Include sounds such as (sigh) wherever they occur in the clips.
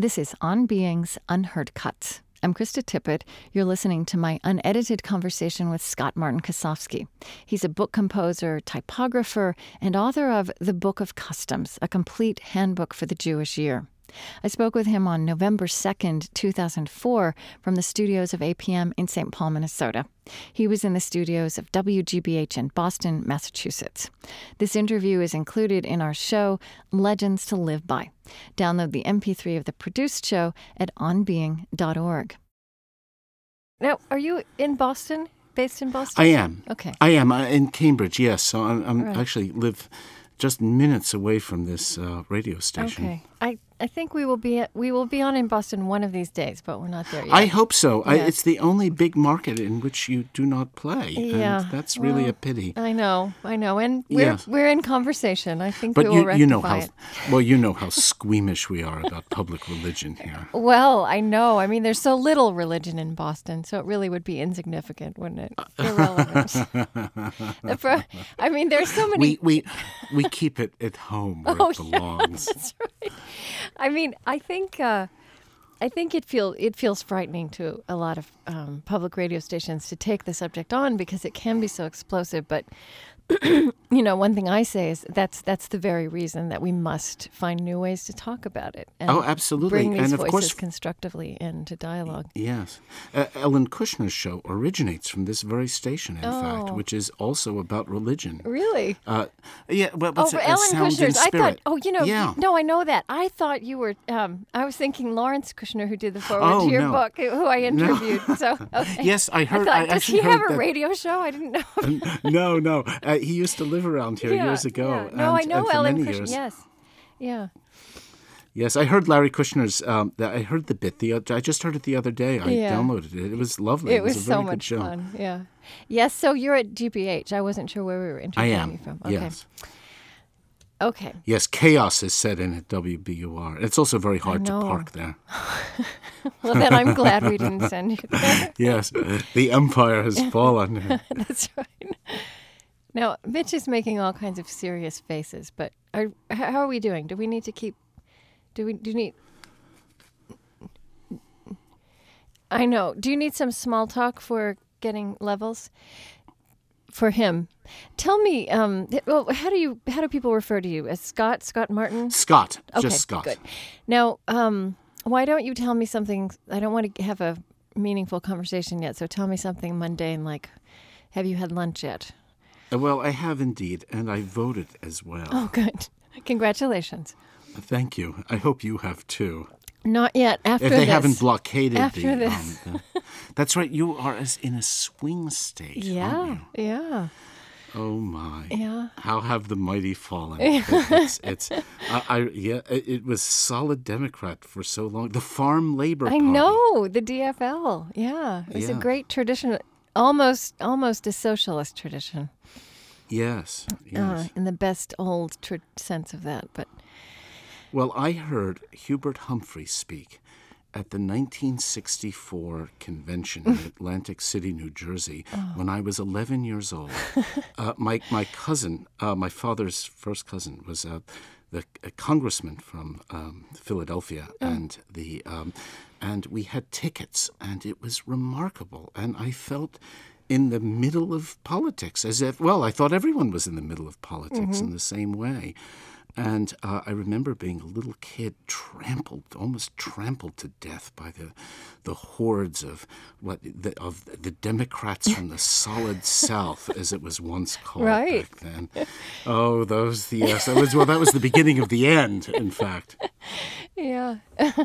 This is On Being's Unheard Cuts. I'm Krista Tippett. You're listening to my unedited conversation with Scott Martin Kosofsky. He's a book composer, typographer, and author of The Book of Customs, a complete handbook for the Jewish year. I spoke with him on November 2nd, 2004, from the studios of APM in St. Paul, Minnesota. He was in the studios of WGBH in Boston, Massachusetts. This interview is included in our show, Legends to Live By. Download the MP3 of the produced show at onbeing.org. Now, are you in Boston? Based in Boston? I am. Okay. I am uh, in Cambridge. Yes, so I'm, I'm Right. actually live just minutes away from this uh, radio station. Okay. I, I think we will be we will be on in Boston one of these days, but we're not there yet. I hope so. I, it's the only big market in which you do not play, Yeah, and that's really well, a pity. I know, I know, and we're Yes. we're in conversation. I think But we will you, you know how it. well you know how squeamish we are about public religion here. (laughs) Well, I know. I mean, there's so little religion in Boston, so it really would be insignificant, wouldn't it? (laughs) Irrelevant. (laughs) Pro- I mean, there's so many. We we we keep it at home where Oh, it yeah, belongs. That's right. I mean, I think uh, I think it feel it feels frightening to a lot of um, public radio stations to take the subject on because it can be so explosive. But (clears throat) you know, one thing I say is that's that's the very reason that we must find new ways to talk about it. And Oh, absolutely. Bring these And of voices course- constructively into dialogue. Yes. Uh, Ellen Kushner's show originates from this very station, in fact, Oh. which is also about religion. Really? Uh, yeah, well, Oh, what's for it? Ellen Kushner's. I thought. Oh, you know. Yeah. No, I know that. I thought you were. Um, I was thinking Lawrence Kushner, who did the forward Oh, to your no. book, who I interviewed. So (laughs) okay. Yes, I heard. I I, does he have a that- radio show? I didn't know. (laughs) no, no. Uh, he used to live around here Yeah, years ago. yeah. No, and, I know Ellen Kushner. Yes. Yeah. Yes, I heard Larry Kushner's. Um, the- I heard the bit. The I just heard it the other day. I Yeah. downloaded it. It was lovely. It was, a very so good much show. fun. Yeah. Yes. So you're at GBH. I wasn't sure where we were I interviewing am. you from. Okay. Yes. Okay. Yes, chaos is set in at WBUR. It's also very hard to park there. (laughs) Well, then I'm glad we (laughs) didn't send you there. Yes, the empire has (laughs) fallen. That's right. Now, Mitch is making all kinds of serious faces, but are, how are we doing? Do we need to keep? Do we do you need? I know. Do you need some small talk for getting levels? For him, tell me. Um, well, how do you? How do people refer to you as Scott? Scott Martin? Scott, Okay, just Scott. good. Now, um, why don't you tell me something? I don't want to have a meaningful conversation yet, so tell me something mundane like, have you had lunch yet? Well, I have indeed, and I voted as well. Oh, good. Congratulations. Thank you. I hope you have too. Not yet. After If they this. haven't blockaded After the, this. um, the- (laughs) That's right. You are as in a swing state. Yeah, yeah, Oh my. yeah. How have the mighty fallen? (laughs) it's, it's I, I yeah. It, it was solid Democrat for so long. The Farm Labor I Party. know the DFL. Yeah, it's a Yeah. great tradition. Almost, almost a socialist tradition, Yes. uh, in the best old tr- sense of that. But Well, I heard Hubert Humphrey speak at the 1964 convention in (laughs) Atlantic City, New Jersey, Oh. when I was 11 years old. (laughs) uh, my my cousin, uh, my father's first cousin, was uh, the a congressman from um, Philadelphia, Oh. and the um, and we had tickets, and it was remarkable, and I felt. In the middle of politics, as if, well, I thought everyone was in the middle of politics in the same way. And uh, I remember being a little kid, trampled, almost trampled to death by the, the hordes of what the, of the Democrats from the (laughs) solid South, as it was once called Right. back then. Oh, those the yes, that was well, that was the beginning of the end. In fact, (laughs) Yeah. (laughs)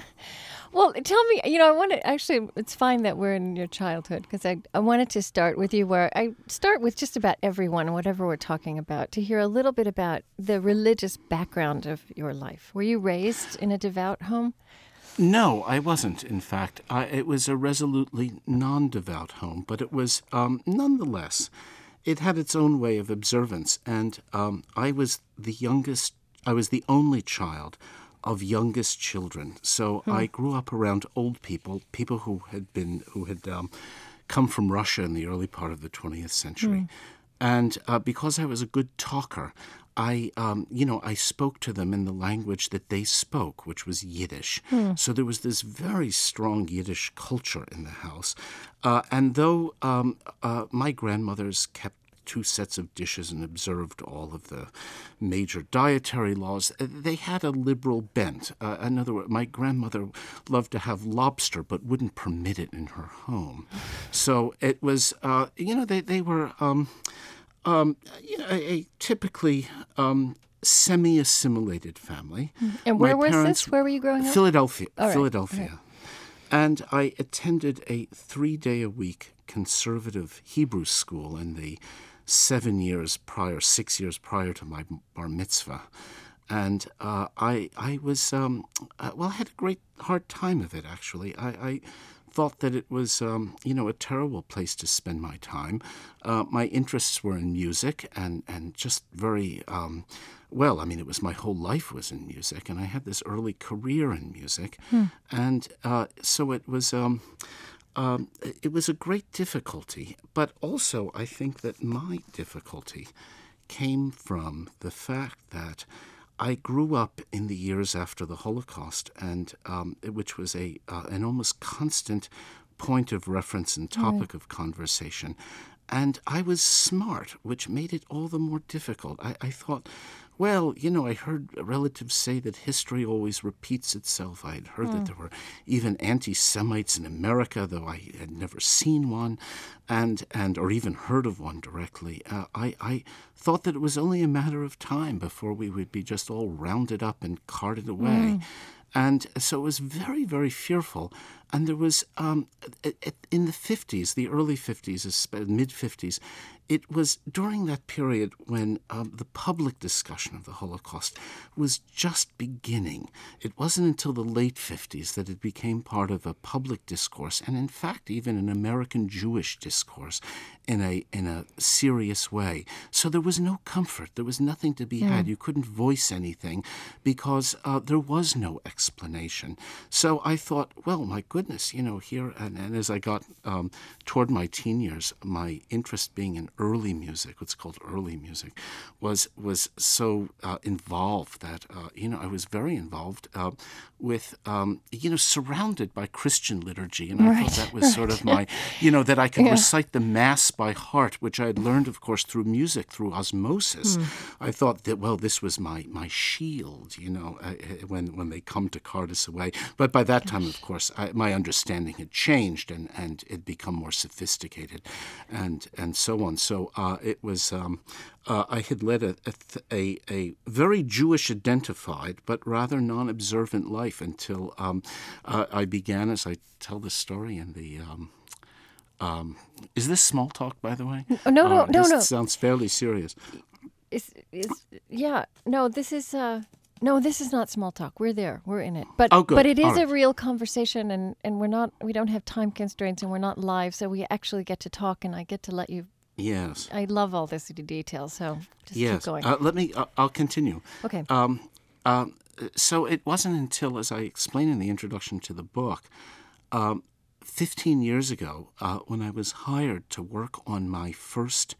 well, tell me, you know, I want to actually, it's fine that we're in your childhood because I, I wanted to start with you where I start with just about everyone, whatever we're talking about, to hear a little bit about the religious background of your life. Were you raised in a devout home? no, I wasn't. In fact, I, it was a resolutely non-devout home, but it was um, nonetheless. It had its own way of observance, and um, I was the youngest. I was the only child of youngest children. So I grew up around old people, people who had been who had um, come from Russia in the early part of the 20th century. And uh, because I was a good talker, I, um, you know, I spoke to them in the language that they spoke, which was Yiddish. So there was this very strong Yiddish culture in the house. Uh, and though um, uh, my grandmothers kept two sets of dishes and observed all of the major dietary laws. Uh, They had a liberal bent. Uh, in other words, my grandmother loved to have lobster but wouldn't permit it in her home. So it was, uh, you know, they, they were um, um, you know, a, a typically um, semi assimilated family. And My where was parents- this? Where were you growing up? Philadelphia. Right, Philadelphia. And I attended a three day a week conservative Hebrew school in the seven years prior, six years prior to my bar mitzvah. And uh, I, I was, um, uh, well, I had a great hard time of it, actually. I, I thought that it was, um, you know, a terrible place to spend my time. Uh, my interests were in music and, and just very, um, well, I mean, it was my whole life was in music, and I had this early career in music. And uh, so it was. Um, um, it was a great difficulty, but also I think that my difficulty came from the fact that I grew up in the years after the Holocaust, and um, which was a uh, an almost constant point of reference and topic of conversation. And I was smart, which made it all the more difficult. I, I thought, well, you know, I heard relatives say that history always repeats itself. I had heard that there were even anti-Semites in America, though I had never seen one, and and or even heard of one directly. Uh, I I thought that it was only a matter of time before we would be just all rounded up and carted away. And so it was very, very fearful. And there was, um, in the 50s, the early 50s, mid 50s, it was during that period when um, the public discussion of the Holocaust was just beginning. It wasn't until the late 50s that it became part of a public discourse, and in fact, even an American Jewish discourse in a, in a serious way. So there was no comfort. There was nothing to be had. You couldn't voice anything because uh, there was no explanation. So I thought, well, my goodness, you know, here, and, and as I got um, toward my teen years, my interest being in early music, what's called early music, was was so uh, involved that uh, you know I was very involved uh, with um, you know surrounded by Christian liturgy, and I Right, thought that was sort of my (laughs) you know that I could recite the mass by heart, which I had learned, of course, through music, through osmosis. I thought that well, this was my my shield, you know, uh, uh, when when they come to cart us away. But by that time, of course, I, my understanding had changed and and it become more sophisticated, and and so on. So uh, it was. Um, uh, I had led a, a, a, very Jewish identified but rather non observant life until um, uh, I began, as I tell the story in the. Um, um, is this small talk, by the way? No, no, Uh, no, this no. sounds fairly serious. Is is yeah? No, this is uh no, this is not small talk. We're there. We're in it. But Oh, but it is All a real conversation, and and we're not. We don't have time constraints, and we're not live, so we actually get to talk, and I get to let you. Yes. I love all this detail, so just keep going. Uh, let me. Uh, I'll continue. okay. Um, um, so it wasn't until, as I explain in the introduction to the book, um, 15 years ago, uh, when I was hired to work on my first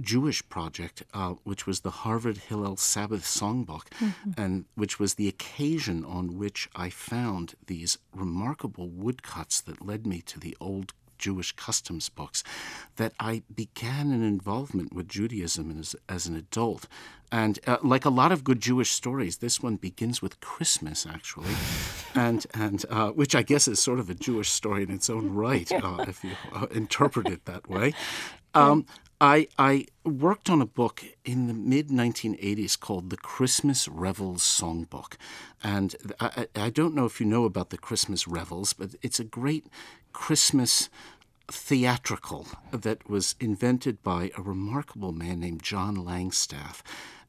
Jewish project, uh, which was the Harvard Hillel Sabbath Songbook, and which was the occasion on which I found these remarkable woodcuts that led me to the old Jewish customs books, that I began an involvement with Judaism as, as an adult. And uh, like a lot of good Jewish stories, this one begins with Christmas, actually, and and uh, which I guess is sort of a Jewish story in its own right, (laughs) uh, if you uh, interpret it that way. Um, I, I worked on a book in the mid 1980s called the Christmas Revels Songbook. And I, I I don't know if you know about the Christmas Revels, but it's a great Christmas theatrical that was invented by a remarkable man named John Langstaff.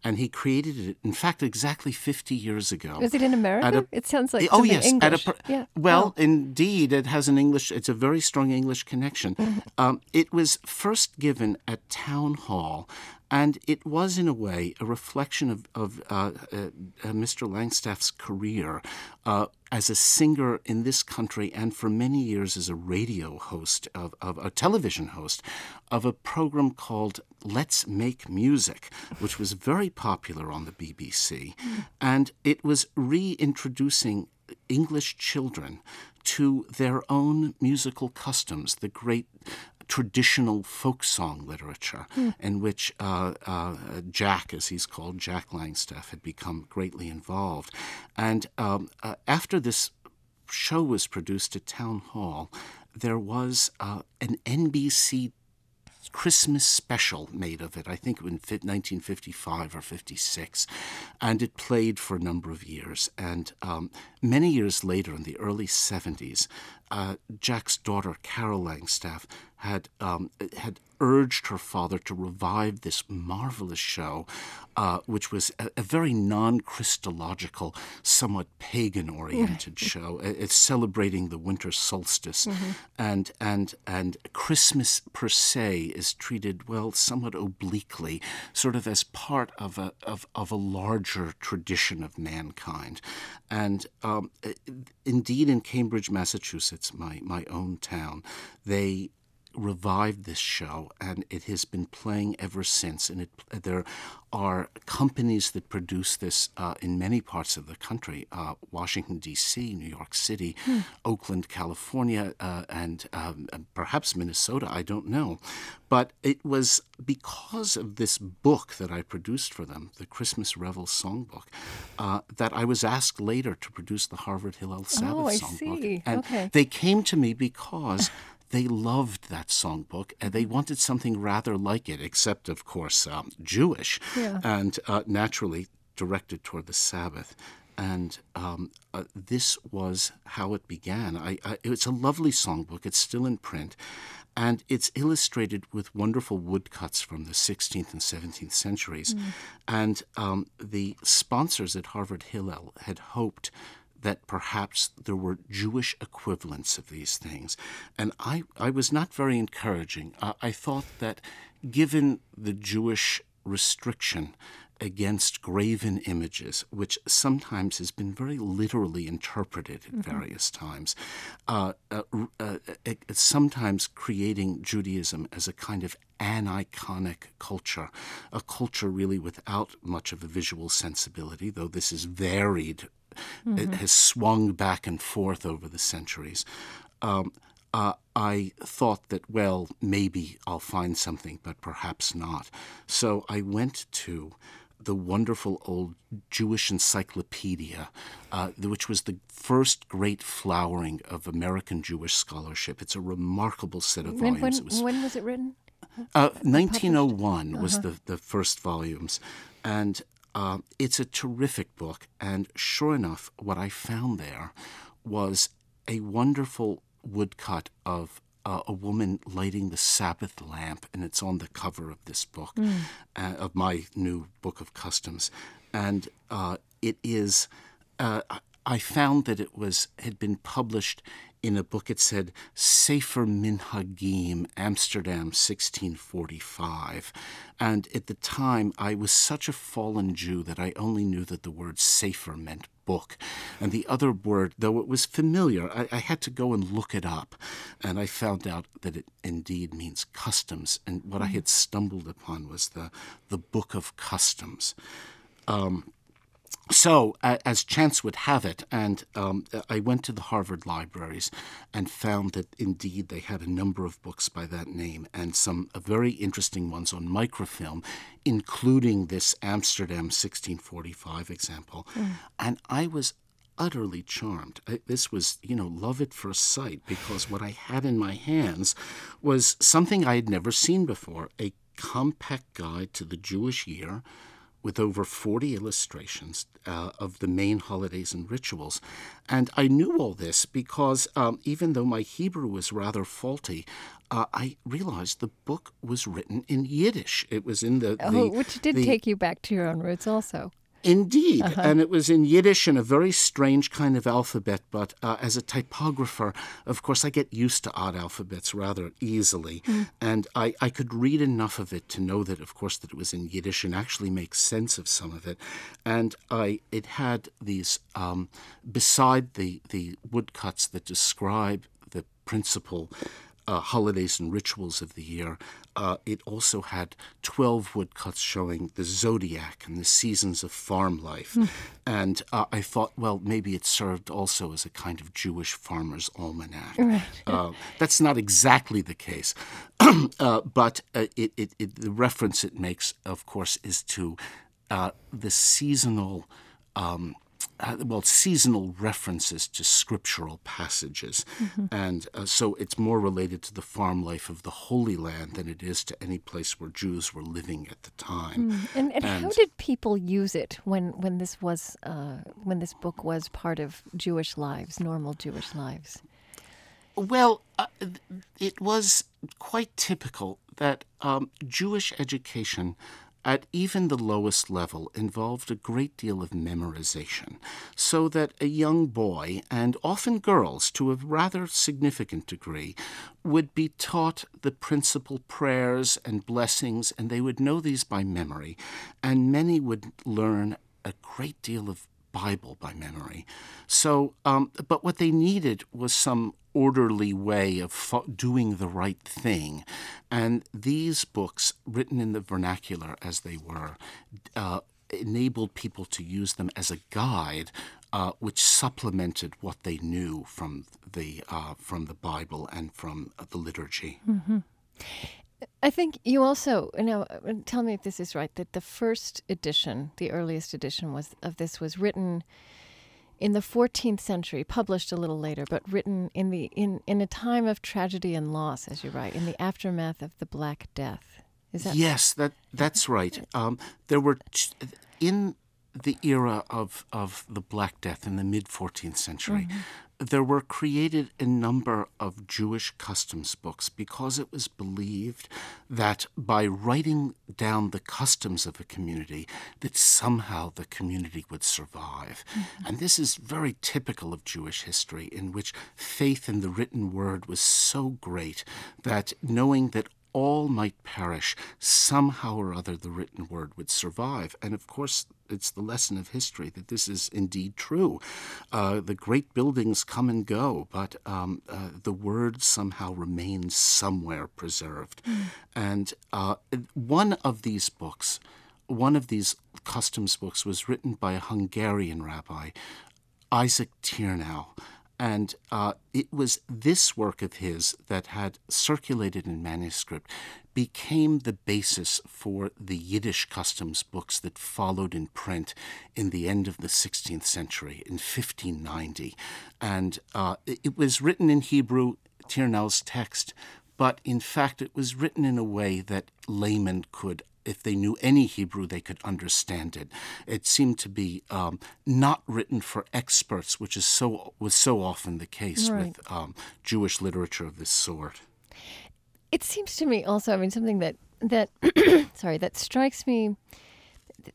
And he created it, in fact, exactly 50 years ago. is it in America? a- it sounds like oh yes, English. at a yeah. well, Oh. indeed, it has an English. It's a very strong English connection. Mm-hmm. Um, it was first given at town hall And it was, in a way, a reflection of, of uh, uh, uh Mr. Langstaff's career uh, as a singer in this country and for many years as a radio host, of, of, a television host, of a program called Let's Make Music, which was very popular on the BBC. And it was reintroducing English children to their own musical customs, the great traditional folk song literature, mm. in which uh, uh, Jack, as he's called, Jack Langstaff, had become greatly involved. And um, uh, after this show was produced at Town Hall, there was uh, an NBC Christmas special made of it, I think in 1955 or 56. And it played for a number of years. And um, many years later, in the early 70s, uh, Jack's daughter, Carol Langstaff, had um, had urged her father to revive this marvelous show, uh, which was a, a very non-Christological, somewhat pagan-oriented show. It's celebrating the winter solstice, mm-hmm. and and and Christmas per se is treated well somewhat obliquely, sort of as part of a of, of a larger tradition of mankind, and um, indeed in Cambridge, Massachusetts, my my own town, they revived this show, and it has been playing ever since. And it, there are companies that produce this uh, in many parts of the country uh, Washington, D.C., New York City, hmm. Oakland, California, uh, and um, perhaps Minnesota, I don't know. But it was because of this book that I produced for them, the Christmas Revel Songbook, uh, that I was asked later to produce the Harvard Hillel Sabbath oh, I Songbook. See. And okay. they came to me because (laughs) they loved that songbook and they wanted something rather like it, except, of course, um, Jewish yeah. and uh, naturally directed toward the Sabbath. And um, uh, this was how it began. I, I, it's a lovely songbook. It's still in print. And it's illustrated with wonderful woodcuts from the 16th and 17th centuries. Mm. And um, the sponsors at Harvard Hillel had hoped that perhaps there were Jewish equivalents of these things. And I, I was not very encouraging. Uh, I thought that given the Jewish restriction against graven images, which sometimes has been very literally interpreted at mm-hmm. various times, uh, uh, uh, sometimes creating Judaism as a kind of aniconic culture, a culture really without much of a visual sensibility, though this is varied mm-hmm. it has swung back and forth over the centuries. Um, uh, I thought that, well, maybe I'll find something, but perhaps not. So I went to the wonderful old Jewish Encyclopedia, uh, which was the first great flowering of American Jewish scholarship. It's a remarkable set of volumes. When, when, was, when was it written? Uh, 1901 was uh-huh. the, the first volumes. And uh, it's a terrific book, and sure enough, what I found there was a wonderful woodcut of uh, a woman lighting the Sabbath lamp, and it's on the cover of this book, mm. uh, of my new book of customs, and uh, it is. Uh, I found that it was had been published in a book, it said Sefer Minhagim, Amsterdam, 1645. And at the time, I was such a fallen Jew that I only knew that the word Sefer meant book. And the other word, though it was familiar, I, I, had to go and look it up. And I found out that it indeed means customs. And what I had stumbled upon was the, the Book of Customs. Um, so, uh, as chance would have it, and um, I went to the Harvard libraries and found that indeed they had a number of books by that name and some uh, very interesting ones on microfilm, including this Amsterdam 1645 example. Mm. And I was utterly charmed. I, this was, you know, love at first sight because what I had in my hands was something I had never seen before a compact guide to the Jewish year with over 40 illustrations uh, of the main holidays and rituals. And I knew all this because um, even though my Hebrew was rather faulty, uh, I realized the book was written in Yiddish. It was in the. Oh, which did the, take you back to your own roots also. Indeed, uh-huh. and it was in Yiddish in a very strange kind of alphabet. But uh, as a typographer, of course, I get used to odd alphabets rather easily, mm. and I, I could read enough of it to know that, of course, that it was in Yiddish and actually make sense of some of it. And I it had these um, beside the the woodcuts that describe the principal uh, holidays and rituals of the year. Uh, it also had 12 woodcuts showing the zodiac and the seasons of farm life. Mm. And uh, I thought, well, maybe it served also as a kind of Jewish farmer's almanac. Right. Uh, that's not exactly the case. (clears throat) Uh, but uh, it, it, it, the reference it makes, of course, is to the seasonal. Um, uh, well, seasonal references to scriptural passages. Mm-hmm. And uh, so it's more related to the farm life of the Holy Land than it is to any place where Jews were living at the time. Mm. And, and, and, how did people use it when, when this was uh, when this book was part of Jewish lives, normal Jewish lives? Well, uh, it was quite typical that um, Jewish education at even the lowest level involved a great deal of memorization, so that a young boy, and often girls to a rather significant degree, would be taught the principal prayers and blessings, and they would know these by memory, and many would learn a great deal of Bible by memory. So, um, but what they needed was some orderly way of fo- doing the right thing. And these books, written in the vernacular as they were, uh, enabled people to use them as a guide, uh, which supplemented what they knew from the uh, from the Bible and from the liturgy. Mm-hmm. I think you also know tell me if this is right that the first edition, the earliest edition was of this was written in the 14th century, published a little later, but written in the in in a time of tragedy and loss, as you write, in the aftermath of the Black Death. Is that yes, that that's right. Um, there were in the era of of the Black Death in the mid 14th century. Mm-hmm there were created a number of Jewish customs books because it was believed that by writing down the customs of a community, that somehow the community would survive. Mm-hmm. And this is very typical of Jewish history, in which faith in the written word was so great that knowing that all might perish, somehow or other the written word would survive. And of course, it's the lesson of history that this is indeed true. Uh, the great buildings come and go, but um, uh, the word somehow remains somewhere preserved. Mm. And uh, one of these books, one of these customs books, was written by a Hungarian rabbi, Isaac Tyrnau. And uh, it was this work of his that had circulated in manuscript became the basis for the Yiddish customs books that followed in print in the end of the 16th century, in 1590. And uh, it was written in Hebrew, Tyrnau's text, but in fact it was written in a way that laymen could if they knew any Hebrew, they could understand it. It seemed to be um, not written for experts, which is so was so often the case right. with um, Jewish literature of this sort. It seems to me also, I mean, something that that (clears throat) sorry that strikes me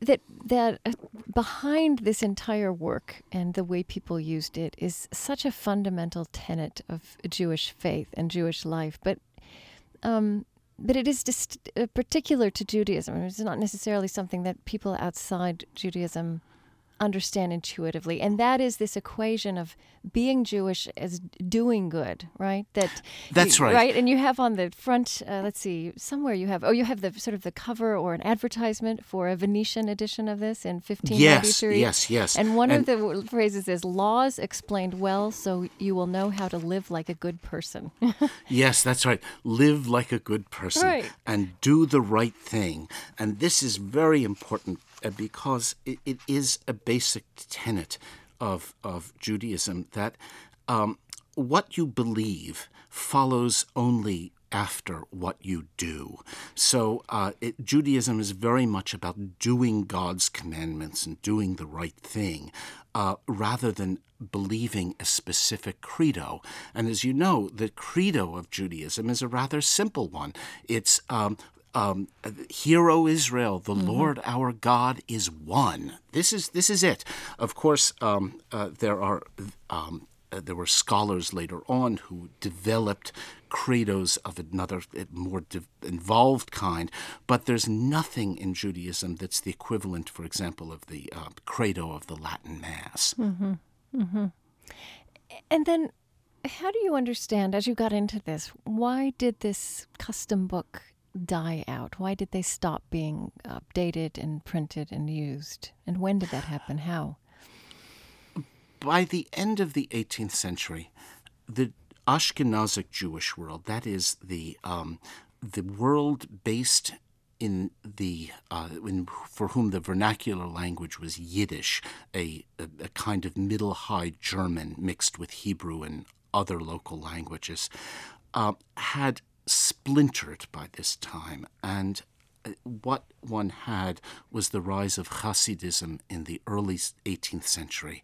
that that uh, behind this entire work and the way people used it is such a fundamental tenet of Jewish faith and Jewish life, but um, but it is just uh, particular to Judaism. It's not necessarily something that people outside Judaism understand intuitively. And that is this equation of being jewish as doing good right? That (sighs) that's you, right. Right? And you have on the front uh, let's see somewhere you have oh you have the sort of the cover or an advertisement for a venetian edition of this in 1593 yes yes yes. And one and, of the phrases is laws explained well so you will know how to live like a good person. (laughs) Yes that's right. Live like a good person right. and do the right thing. And this is very important because it, it is a basic tenet of, of Judaism that um, what you believe follows only after what you do. So uh, it, Judaism is very much about doing God's commandments and doing the right thing. Uh, rather than believing a specific credo. And as you know, the credo of Judaism is a rather simple one. It's um, um, "Hear, O Israel, the Lord our God is one." This is this is it. Of course, um, uh, there are. Um, uh, there were scholars later on who developed credos of another uh, more involved kind, but there's nothing in Judaism that's the equivalent, for example, of the uh, credo of the Latin Mass. Mm-hmm. Mm-hmm. And then, how do you understand, as you got into this, why did this custom book die out? Why did they stop being updated and printed and used? And when did that happen? How? by the end of the 18th century, the Ashkenazic Jewish world, that is the um, the world based in the uh, in, for whom the vernacular language was Yiddish, a, a, a kind of middle high German mixed with Hebrew and other local languages, uh, had splintered by this time, and uh, what one had was the rise of Hasidism in the early 18th century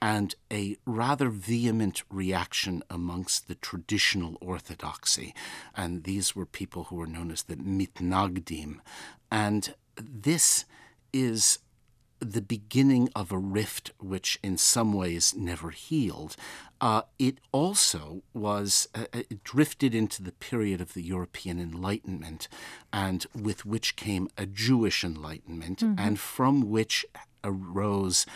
and a rather vehement reaction amongst the traditional orthodoxy. And these were people who were known as the Mitnagdim. And this is the beginning of a rift which in some ways never healed. Uh, it also was uh, it drifted into the period of the European Enlightenment, and with which came a Jewish Enlightenment, mm-hmm. and from which arose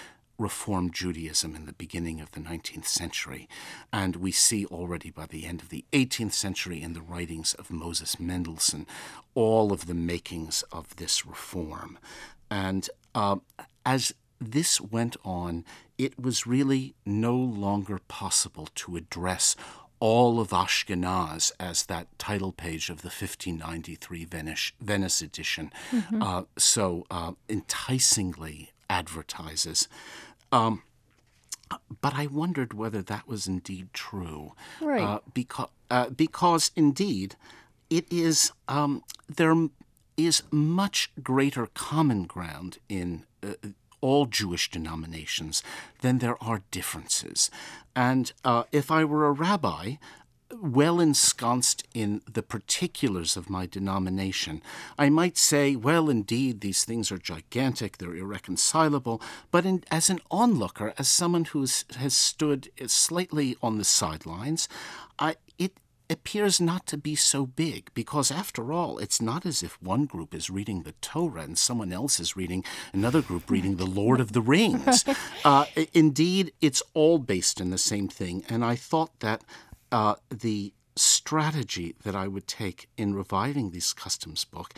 Reform Judaism in the beginning of the 19th century. And we see already by the end of the 18th century in the writings of Moses Mendelssohn all of the makings of this reform. And uh, as this went on, it was really no longer possible to address all of Ashkenaz as that title page of the 1593 Venice, Venice edition mm-hmm. uh, so uh, enticingly advertises. Um, but I wondered whether that was indeed true. Right. Uh, because, uh, because indeed, it is, um, there is much greater common ground in uh, all Jewish denominations then there are differences. And uh, if I were a rabbi, well ensconced in the particulars of my denomination, I might say, well, indeed, these things are gigantic, they're irreconcilable, but in, as an onlooker, as someone who has stood slightly on the sidelines, I, it appears not to be so big because, after all, it's not as if one group is reading the Torah and someone else is reading another group reading the Lord of the Rings. (laughs) Uh, indeed, it's all based in the same thing, and I thought that uh, the strategy that I would take in reviving this customs book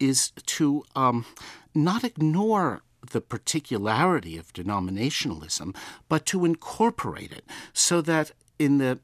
is to um, not ignore the particularity of denominationalism, but to incorporate it so that in the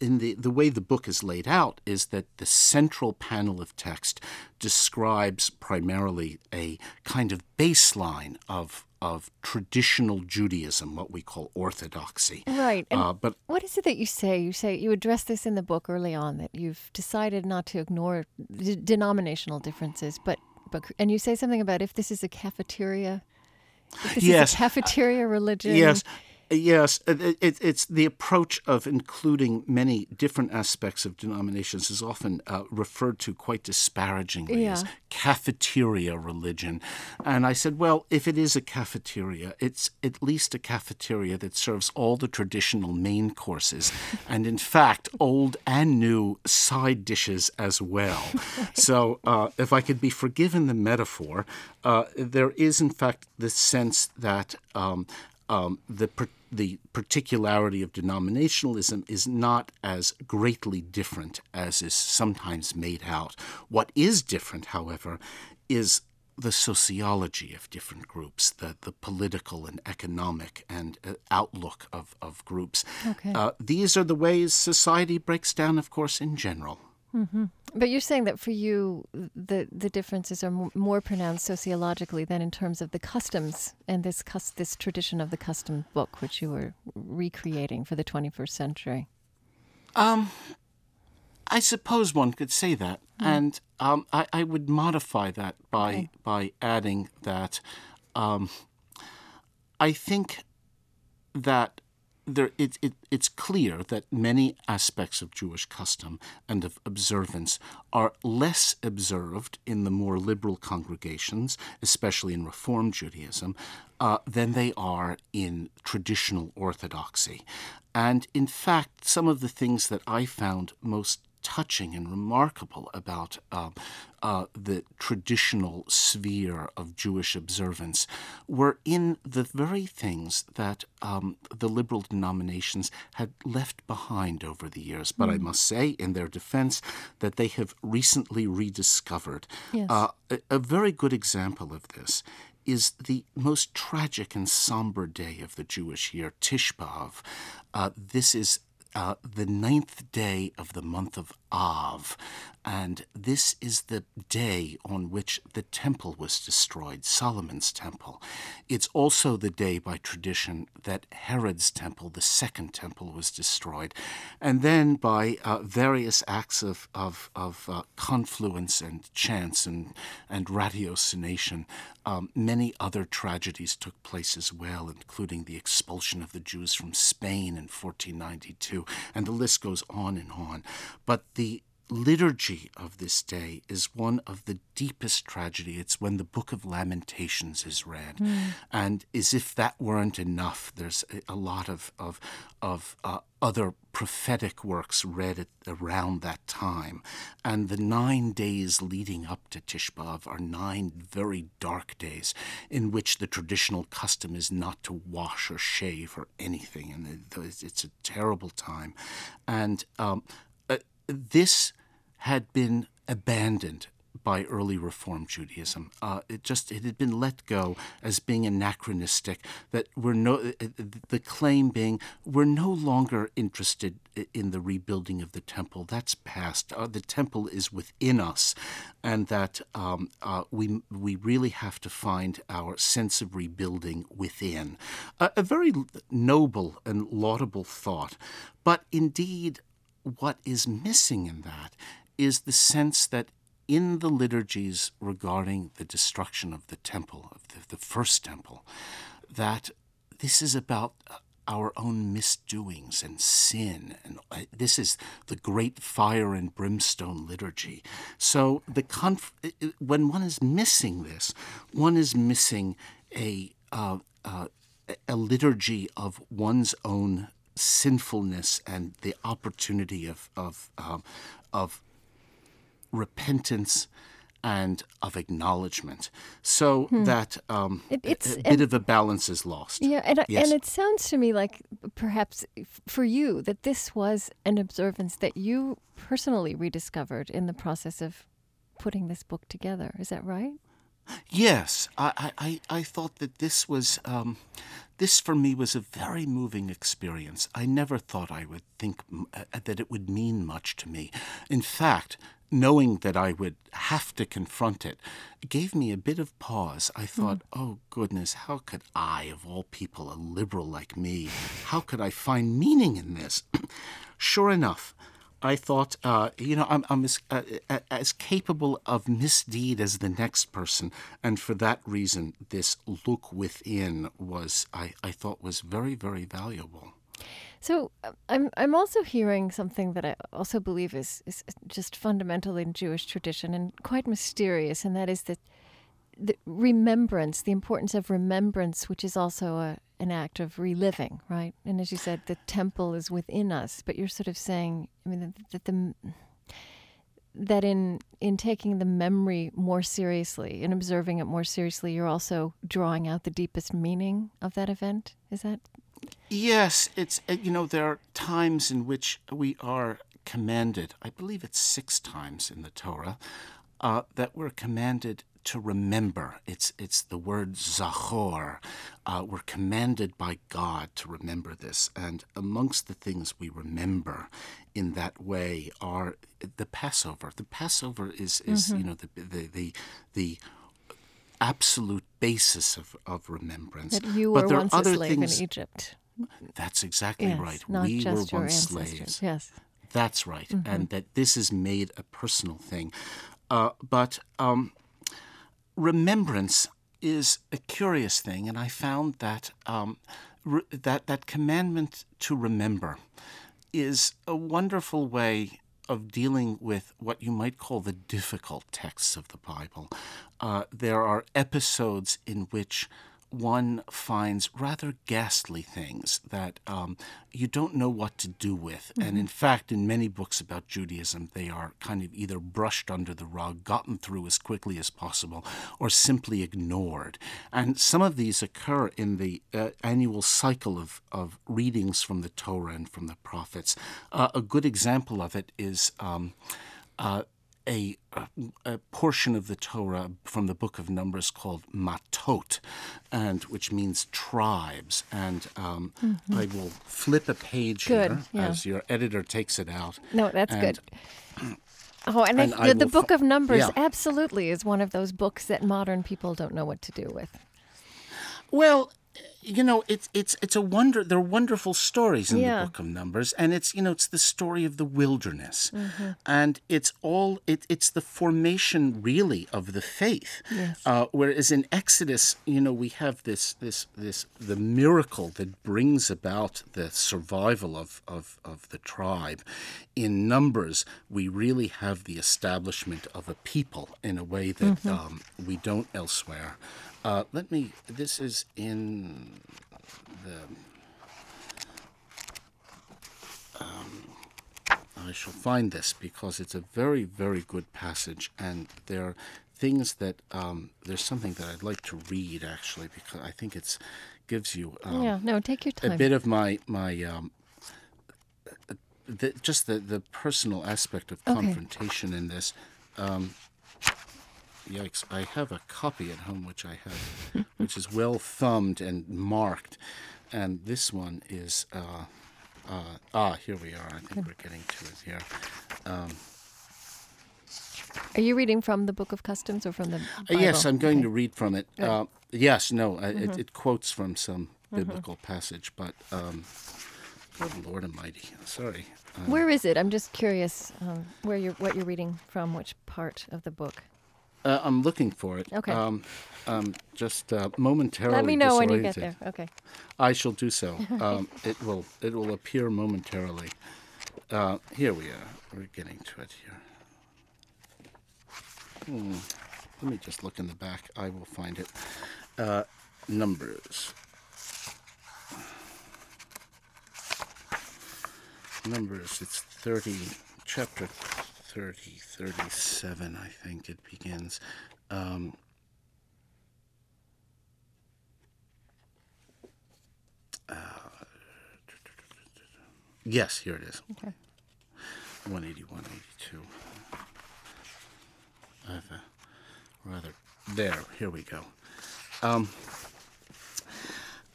in the the way the book is laid out is that the central panel of text describes primarily a kind of baseline of of traditional Judaism, what we call orthodoxy. Right. Uh, but what is it that you say? You say you address this in the book early on that you've decided not to ignore d- denominational differences, but but and you say something about if this is a cafeteria. If this yes. is a cafeteria religion. Yes. Yes, it, it, it's the approach of including many different aspects of denominations is often uh, referred to quite disparagingly yeah. as cafeteria religion. And I said, well, if it is a cafeteria, it's at least a cafeteria that serves all the traditional main courses, (laughs) and in fact, old and new side dishes as well. so, uh, if I could be forgiven the metaphor, uh, there is in fact the sense that um, um, the the particularity of denominationalism is not as greatly different as is sometimes made out. What is different, however, is the sociology of different groups, the, the political and economic and uh, outlook of, of groups. Okay. Uh, these are the ways society breaks down, of course, in general. Mm-hmm. But you're saying that for you, the the differences are more pronounced sociologically than in terms of the customs and this cus- this tradition of the custom book, which you were recreating for the 21st century. Um, I suppose one could say that, mm. and um, I, I, would modify that by okay. by adding that um, I think that there, it, it, it's clear that many aspects of Jewish custom and of observance are less observed in the more liberal congregations, especially in Reform Judaism, uh, than they are in traditional Orthodoxy. And in fact, some of the things that I found most touching and remarkable about uh, uh, the traditional sphere of Jewish observance were in the very things that um, the liberal denominations had left behind over the years. But mm. I must say, in their defense, that they have recently rediscovered. Yes. Uh, a, a very good example of this is the most tragic and somber day of the Jewish year, Tisha B'Av. Uh, this is uh, the ninth day of the month of Av, and this is the day on which the temple was destroyed, Solomon's temple. It's also the day, by tradition, that Herod's temple, the second temple, was destroyed. And then, by uh, various acts of, of, of uh, confluence and chance and, and ratiocination, um, many other tragedies took place as well, including the expulsion of the Jews from Spain in 1492, and the list goes on and on. But the liturgy of this day is one of the deepest tragedy. It's when the Book of Lamentations is read, mm. and as if that weren't enough, there's a, lot of of of uh, other prophetic works read at, around that time, and the nine days leading up to Tisha B'Av are nine very dark days in which the traditional custom is not to wash or shave or anything, and it's a terrible time, and um, this had been abandoned by early Reform Judaism. Uh, it just it had been let go as being anachronistic. That we're no uh, uh, the claim being we're no longer interested in the rebuilding of the temple. That's past. Uh, the temple is within us, and that um, uh, we we really have to find our sense of rebuilding within. a very noble and laudable thought, but indeed. What is missing in that is the sense that in the liturgies regarding the destruction of the temple, of the, the first temple, that this is about our own misdoings and sin. And uh, this is the great fire and brimstone liturgy. So the conf- when one is missing this, one is missing a uh, uh, a liturgy of one's own sinfulness and the opportunity of of um, of repentance and of acknowledgement, so hmm. that um, it, it's, a, bit of a balance is lost. Yeah, and, yes. and it sounds to me like perhaps for you that this was an observance that you personally rediscovered in the process of putting this book together. Is that right? Yes, I, I, I thought that this was um, this for me was a very moving experience. I never thought I would think uh, that it would mean much to me. In fact, knowing that I would have to confront it gave me a bit of pause. I thought, mm. oh goodness, how could I, of all people, a liberal like me, how could I find meaning in this? (clears throat) sure enough, I thought, uh, you know, I'm, I'm as, uh, as, capable of misdeed as the next person, and for that reason, this look within was, I, I thought, was very, very valuable. So uh, I'm I'm also hearing something that I also believe is is just fundamental in Jewish tradition and quite mysterious, and that is that the remembrance, the importance of remembrance, which is also a, an act of reliving, right? And as you said, the temple is within us, but you're sort of saying, I mean, that the that in in taking the memory more seriously and observing it more seriously, you're also drawing out the deepest meaning of that event. Is that Yes, it's uh, you know there are times in which we are commanded. I believe it's six times in the Torah uh, that we're commanded to remember. It's it's the word zachor. Uh, we're commanded by God to remember this, and amongst the things we remember in that way are the Passover. The Passover is is mm-hmm. you know the the the, the absolute basis of, of remembrance. That you were but there once are other a slave things, in Egypt. That's exactly yes, right. we were once slaves. Yes. That's right. Mm-hmm. And that this is made a personal thing. Uh, but um, remembrance is a curious thing, and I found that um, re- that that commandment to remember is a wonderful way of dealing with what you might call the difficult texts of the Bible. Uh, there are episodes in which one finds rather ghastly things that um, you don't know what to do with. Mm-hmm. And in fact, in many books about Judaism, they are kind of either brushed under the rug, gotten through as quickly as possible, or simply ignored. And some of these occur in the uh, annual cycle of, of readings from the Torah and from the prophets. Uh, a good example of it is. Um, uh, a, a, portion of the Torah from the book of Numbers called Matot, and which means tribes. And um, mm-hmm. I will flip a page good, here yeah. as your editor takes it out. No, that's and, good. Oh, and, and the, the book of Numbers yeah. absolutely is one of those books that modern people don't know what to do with. Well, you know, it's it's it's a wonder. There are wonderful stories in yeah. the Book of Numbers, and it's you know it's the story of the wilderness, mm-hmm. and it's all it, it's the formation really of the faith. Yes. Uh, whereas in Exodus, you know, we have this this this the miracle that brings about the survival of of of the tribe. In Numbers, we really have the establishment of a people in a way that mm-hmm. um, we don't elsewhere. Uh, let me, this is in the, um, I shall find this because it's a very, very good passage, and there are things that, um, there's something that I'd like to read actually, because I think it's gives you um, yeah no take your time a bit of my my um, the, just the the personal aspect of okay. confrontation in this um, yikes, I have a copy at home which I have, which is well thumbed and marked. And this one is, uh, uh, ah, here we are. I think we're getting to it here. Um, are you reading from the Book of Customs or from the Bible? Uh, yes, I'm going okay. to read from it. Uh, yes, no, mm-hmm. it, it, quotes from some mm-hmm. biblical mm-hmm. passage, but um, good Lord Almighty, sorry. Um, where is it? I'm just curious um, where you're, what you're reading from, which part of the book. Uh, I'm looking for it. Okay. Um, um, just uh, momentarily. Let me know when you get there. Okay. I shall do so. (laughs) Um, it will. It will appear momentarily. Uh, here we are. We're getting to it here. Hmm. Let me just look in the back. I will find it. Uh, numbers. Numbers. It's thirty. Chapter 30, 37, I think it begins. Um, uh, yes, here it is. Okay. 181, 82. I have a rather. There, here we go. Um,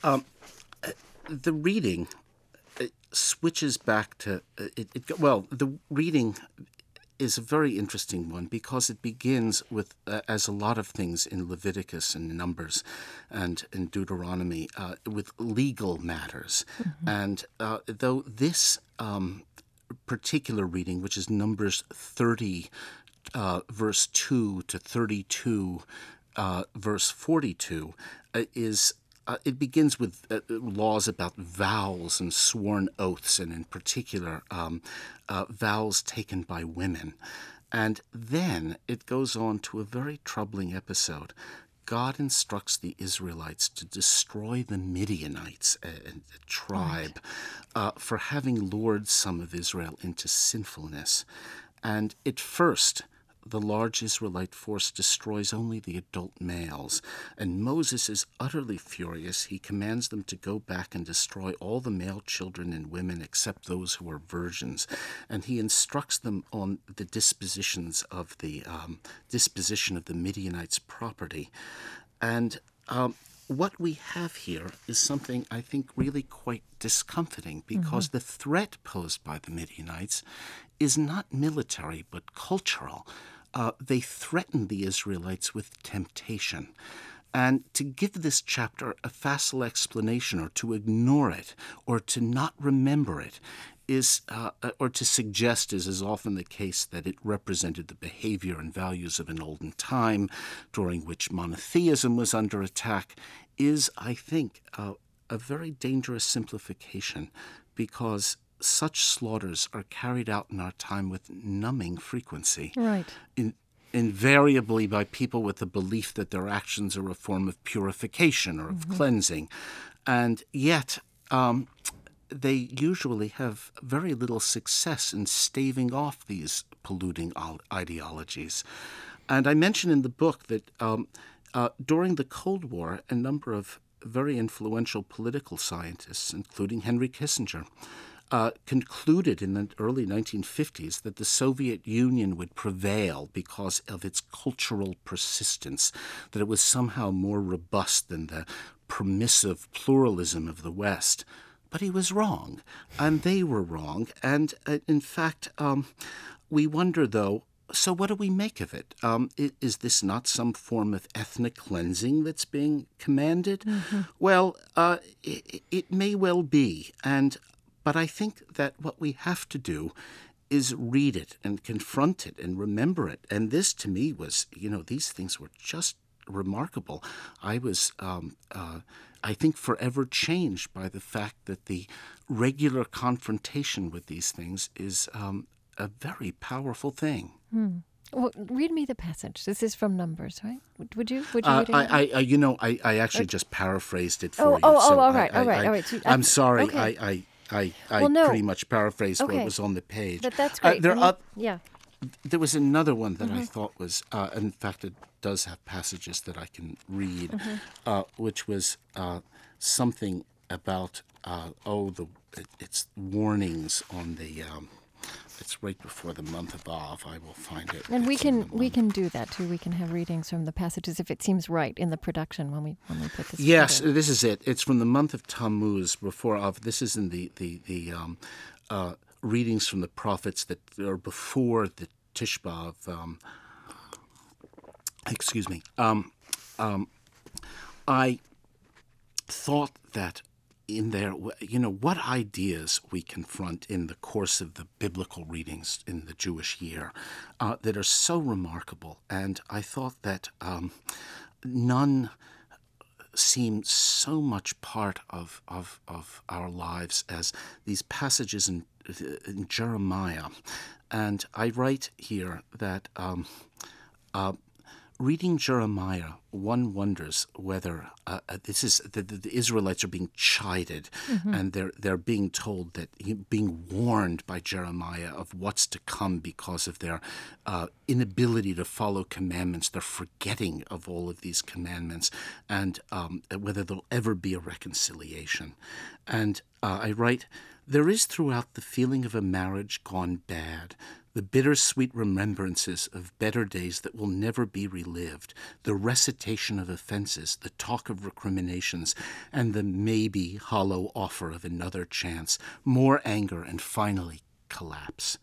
um, the reading switches back to it, it, well the reading is a very interesting one because it begins with, uh, as a lot of things in Leviticus and Numbers and in Deuteronomy, uh, with legal matters. Mm-hmm. And uh, though this um, particular reading, which is Numbers 30, uh, verse 2 to 32, uh, verse 42, uh, is uh, it begins with uh, laws about vows and sworn oaths, and in particular, um, uh, vows taken by women. And then it goes on to a very troubling episode. God instructs the Israelites to destroy the Midianites, a, a tribe, uh, for having lured some of Israel into sinfulness. And at first, the large Israelite force destroys only the adult males, and Moses is utterly furious. He commands them to go back and destroy all the male children and women except those who are virgins, and he instructs them on the dispositions of the um, disposition of the Midianites' property, and um, what we have here is something I think really quite discomforting because mm-hmm. the threat posed by the Midianites is not military but cultural uh, they threaten the Israelites with temptation. And to give this chapter a facile explanation or to ignore it or to not remember it is, uh, or to suggest, as is often the case, that it represented the behavior and values of an olden time during which monotheism was under attack, is, I think, uh, a very dangerous simplification because such slaughters are carried out in our time with numbing frequency. Right. In, invariably by people with the belief that their actions are a form of purification or of mm-hmm. cleansing. And yet, um, they usually have very little success in staving off these polluting ideologies. And I mention in the book that um, uh, during the Cold War, a number of very influential political scientists, including Henry Kissinger, uh, concluded in the early 1950s that the Soviet Union would prevail because of its cultural persistence, that it was somehow more robust than the permissive pluralism of the West. But he was wrong, and they were wrong. And uh, in fact, um, we wonder, though, so, what do we make of it? Um, is this not some form of ethnic cleansing that's being commanded? Mm-hmm. Well, uh, it, it, may well be, and but I think that what we have to do is read it and confront it and remember it. And this, to me, was you know these things were just remarkable. I was. Um, uh, I think forever changed by the fact that the regular confrontation with these things is um, a very powerful thing. Hmm. Well, read me the passage. This is from Numbers, right? Would you? Would you? Uh, I, I, you know, I, I actually just paraphrased it for oh, you. Oh, oh, all right, I, all right, I, all right. So, I'm sorry. Okay. I, I, I, I well, no. pretty much paraphrased okay. what was on the page. But that's uh, great. Uh, there, are, yeah. There was another one that mm-hmm. I thought was, uh, in fact, it does have passages that I can read, mm-hmm. Uh, which was uh, something about oh the it, it's warnings on the. Um, it's right before the month of Av. I will find it. And we can we can do that too. We can have readings from the passages if it seems right in the production when we when we put this. Yes, together. this is it. It's from the month of Tammuz before Av. This is in the the the um, uh, readings from the prophets that are before the Tisha B'Av. Um, excuse me. Um, um I thought that in there, you know, what ideas we confront in the course of the biblical readings in the Jewish year uh, that are so remarkable. And I thought that um, none seem so much part of, of, of our lives as these passages in, in Jeremiah. And I write here that um, uh, reading Jeremiah, one wonders whether uh, uh this is the, the, Israelites are being chided, mm-hmm. and they're they're being told that being warned by Jeremiah of what's to come because of their uh, inability to follow commandments, their forgetting of all of these commandments, and um, whether there'll ever be a reconciliation. And uh, I write. There is throughout the feeling of a marriage gone bad, the bittersweet remembrances of better days that will never be relived, the recitation of offenses, the talk of recriminations, and the maybe hollow offer of another chance, more anger, and finally collapse.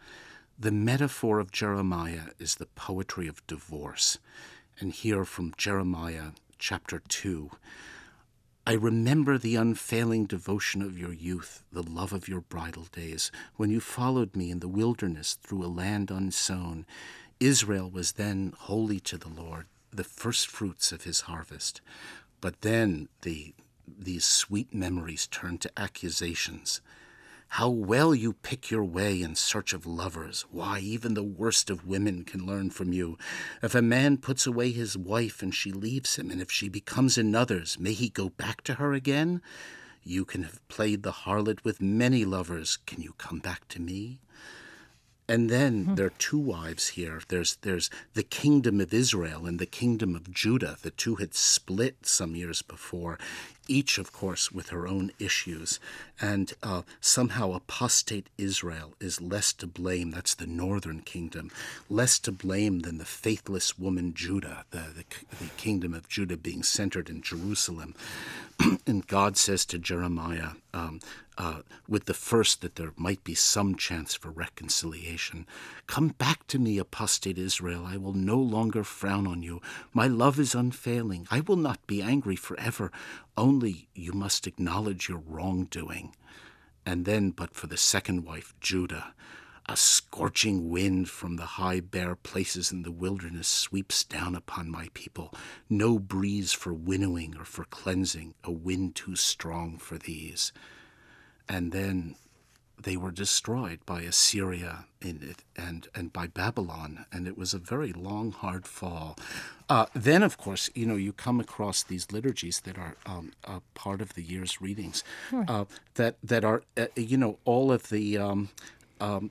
The metaphor of Jeremiah is the poetry of divorce. And here from Jeremiah chapter 2 I remember the unfailing devotion of your youth, the love of your bridal days, when you followed me in the wilderness through a land unsown. Israel was then holy to the Lord, the first fruits of his harvest. But then the, these sweet memories turned to accusations. How well you pick your way in search of lovers. Why, even the worst of women can learn from you. If a man puts away his wife and she leaves him, and if she becomes another's, may he go back to her again? You can have played the harlot with many lovers. Can you come back to me? And then mm-hmm. there are two wives here. There's there's the kingdom of Israel and the kingdom of Judah. The two had split some years before, each, of course, with her own issues. And uh, somehow apostate Israel is less to blame. That's the northern kingdom, less to blame than the faithless woman Judah, the, the, the kingdom of Judah being centered in Jerusalem. (clears throat) and God says to Jeremiah, um, uh, with the first that there might be some chance for reconciliation. Come back to me, apostate Israel. I will no longer frown on you. My love is unfailing. I will not be angry forever. Only you must acknowledge your wrongdoing. And then, but for the second wife, Judah, a scorching wind from the high bare places in the wilderness sweeps down upon my people. No breeze for winnowing or for cleansing, a wind too strong for these. And then they were destroyed by Assyria it, and and by Babylon, and it was a very long, hard fall. Uh, then, of course, you know you come across these liturgies that are um, part of the year's readings, uh, that that are uh, you know all of the um, um,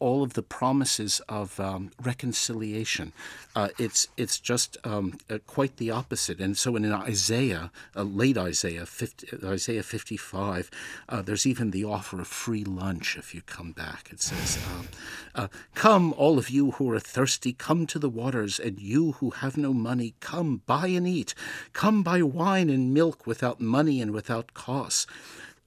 all of the promises of um, reconciliation. Uh, it's it's just um, uh, quite the opposite. And so in Isaiah, uh, late Isaiah, 50, Isaiah 55, uh, there's even the offer of free lunch if you come back. It says, um, uh, "Come, all of you who are thirsty, come to the waters, and you who have no money, come buy and eat. Come buy wine and milk without money and without cost,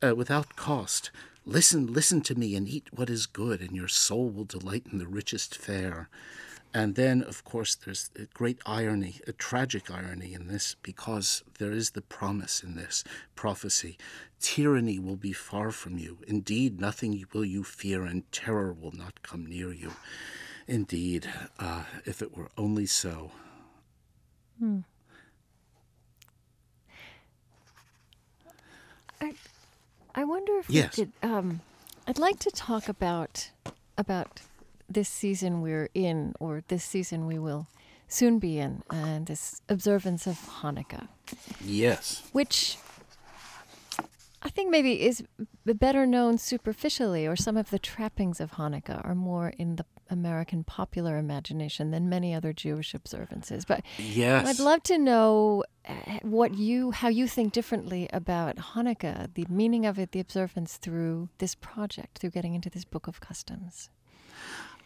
uh, without cost." Listen, listen to me and eat what is good, and your soul will delight in the richest fare. And then, of course, there's a great irony, a tragic irony in this, because there is the promise in this prophecy tyranny will be far from you. Indeed, nothing will you fear, and terror will not come near you. Indeed, uh, if it were only so. Hmm. I wonder if yes. we could. Um, I'd like to talk about about this season we're in, or this season we will soon be in, and this observance of Hanukkah. Yes. Which I think maybe is better known superficially, or some of the trappings of Hanukkah are more in the American popular imagination than many other Jewish observances. But yes. I'd love to know eh, what you, how you think differently about Hanukkah, the meaning of it, the observance through this project, through getting into this book of customs.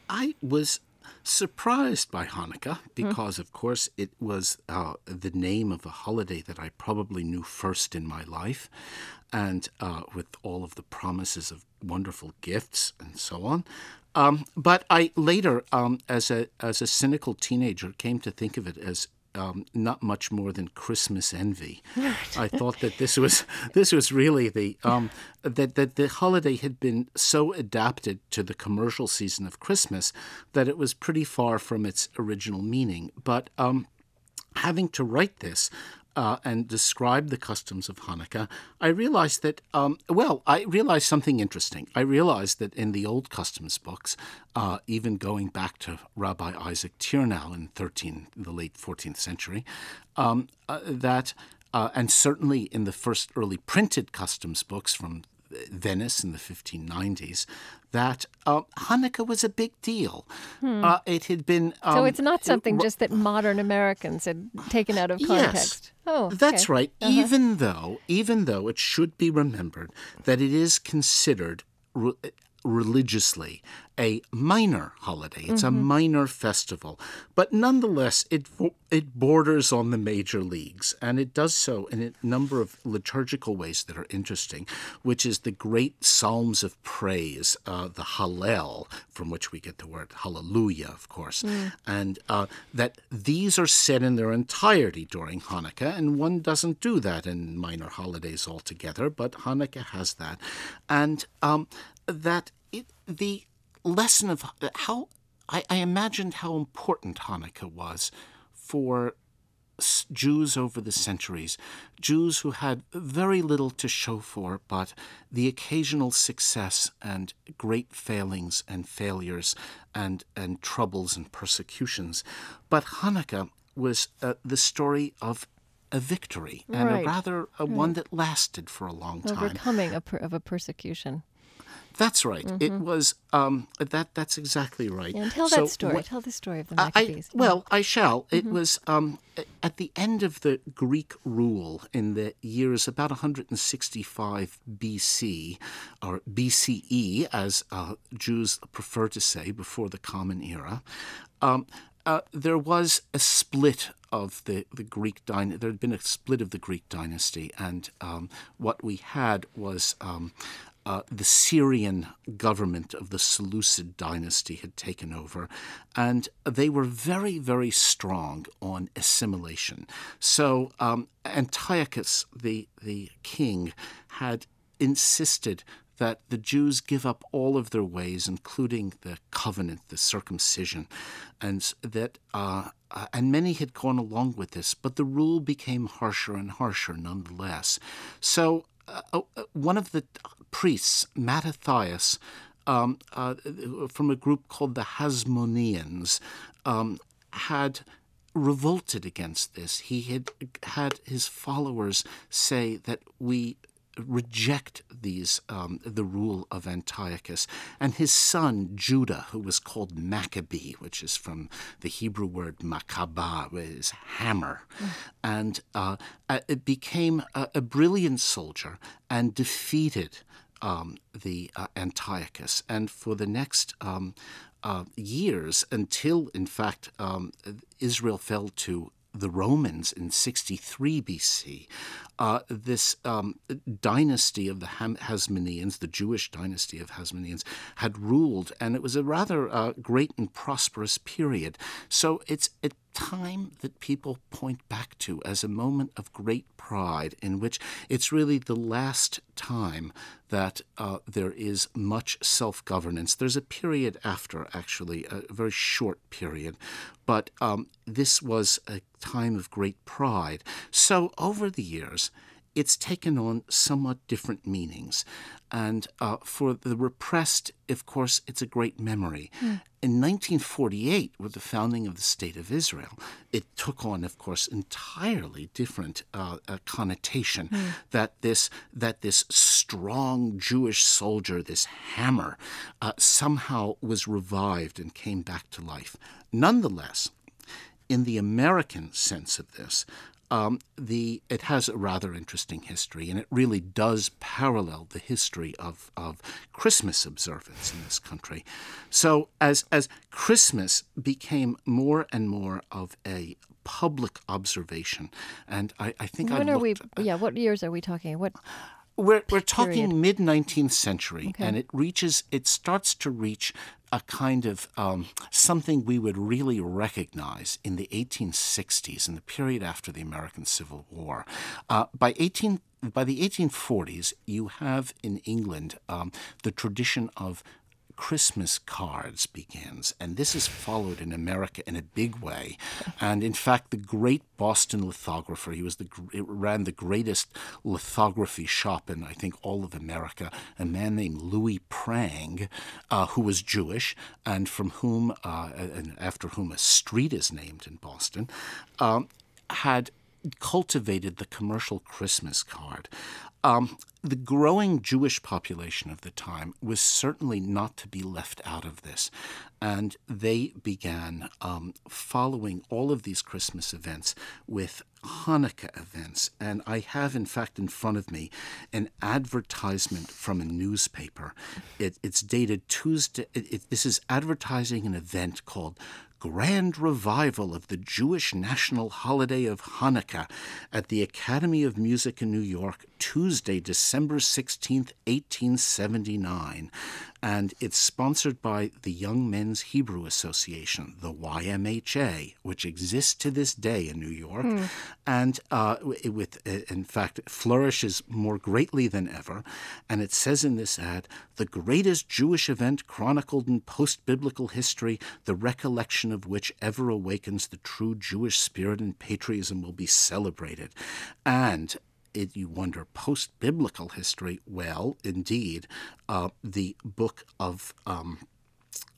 I was surprised by Hanukkah because, mm. of course, it was uh, the name of a holiday that I probably knew first in my life, and uh, with all of the promises of wonderful gifts and so on. Um, but I later, um, as a as a cynical teenager, came to think of it as um, not much more than Christmas envy. I thought that this was this was really the um, that that the holiday had been so adapted to the commercial season of Christmas that it was pretty far from its original meaning. But um, having to write this, uh, and describe the customs of Hanukkah, I realized that, um, well, I realized something interesting. I realized that in the old customs books, uh, even going back to Rabbi Isaac Tyrnau in 13, the late 14th century, um, uh, that, uh, and certainly in the first early printed customs books from Venice in the 1590s, that uh, Hanukkah was a big deal. Hmm. Uh, it had been. Um, so it's not something just that modern Americans had taken out of context. Yes, oh, that's okay. right. Uh-huh. Even though, even though it should be remembered that it is considered re- religiously a minor holiday. It's mm-hmm. a minor festival, but nonetheless, it it borders on the major leagues, and it does so in a number of liturgical ways that are interesting, which is the great psalms of praise, uh, the Hallel, from which we get the word Hallelujah, of course, mm. and uh, that these are said in their entirety during Hanukkah, and one doesn't do that in minor holidays altogether, but Hanukkah has that, and um, that the lesson of how I, I imagined how important Hanukkah was for Jews over the centuries, Jews who had very little to show for, but the occasional success and great failings and failures and, and troubles and persecutions. But Hanukkah was uh, the story of a victory and right. a rather a one that lasted for a long time. Overcoming a per, of a persecution. That's right. Mm-hmm. It was um, that. That's exactly right. Yeah, and tell so that story. tell the story of the Maccabees. I, well, I shall. Mm-hmm. It was um, at the end of the Greek rule in the years about 165 BC or BCE, as uh, Jews prefer to say, before the Common Era. Um, uh, there was a split of the, the Greek dynasty. There had been a split of the Greek dynasty, and um, what we had was um, uh, the Syrian government of the Seleucid dynasty had taken over, and they were very, very strong on assimilation. So um, Antiochus, the, the king, had insisted that the Jews give up all of their ways, including the covenant, the circumcision, and that uh, uh, and many had gone along with this, but the rule became harsher and harsher nonetheless. So uh, uh one of the priests, Mattathias, um, uh, from a group called the Hasmoneans, um, had revolted against this. He had had his followers say that we reject these um, the rule of Antiochus, and his son Judah, who was called Maccabee, which is from the Hebrew word makabah, is hammer, mm. and uh, uh, it became a, a, brilliant soldier and defeated um, the uh, Antiochus, and for the next. Um, uh, years until, in fact, um, Israel fell to the Romans in 63 BC, uh, this um, dynasty of the Ham- Hasmoneans, the Jewish dynasty of Hasmoneans, had ruled, and it was a rather uh, great and prosperous period. So it's a time that people point back to as a moment of great pride, in which it's really the last time that uh, there is much self governance. There's a period after, actually, a very short period, but um, this was a time of great pride. So over the years, it's taken on somewhat different meanings. And uh, for the repressed, of course, it's a great memory. Mm. In 1948, with the founding of the State of Israel, it took on, of course, entirely different uh, uh, connotation. Mm. That this that this strong Jewish soldier, this hammer, uh, somehow was revived and came back to life. Nonetheless, in the American sense of this, um, the it has a rather interesting history, and it really does parallel the history of, of Christmas observance in this country. So as as Christmas became more and more of a public observation, and I, I think when I are looked, we? Yeah, what years are we talking? What we're, we're talking mid 19th century, okay. and it reaches, it starts to reach a kind of um, something we would really recognize in the 1860s, in the period after the American Civil War. Uh, by 18 by the 1840s, you have in England um, the tradition of Christmas cards begins, and this is followed in America in a big way. (laughs) And in fact, the great Boston lithographer, he was the ran the greatest lithography shop in I think all of America. A man named Louis Prang, uh, who was Jewish, and from whom, uh, and after whom a street is named in Boston, um, had cultivated the commercial Christmas card. Um, the growing Jewish population of the time was certainly not to be left out of this. And they began um, following all of these Christmas events with Hanukkah events. And I have, in fact, in front of me an advertisement from a newspaper. It, it's dated Tuesday. It, it, this is advertising an event called grand revival of the Jewish national holiday of Hanukkah at the Academy of Music in New York, Tuesday, December 16th, 1879 and it's sponsored by the Young Men's Hebrew Association, the YMHA, which exists to this day in New York, hmm. and uh, with uh, in fact flourishes more greatly than ever. And it says in this ad, the greatest Jewish event chronicled in post-biblical history, the recollection of which ever awakens the true Jewish spirit and patriotism, will be celebrated, and it, you wonder post biblical history. Well, indeed, uh, the book of um,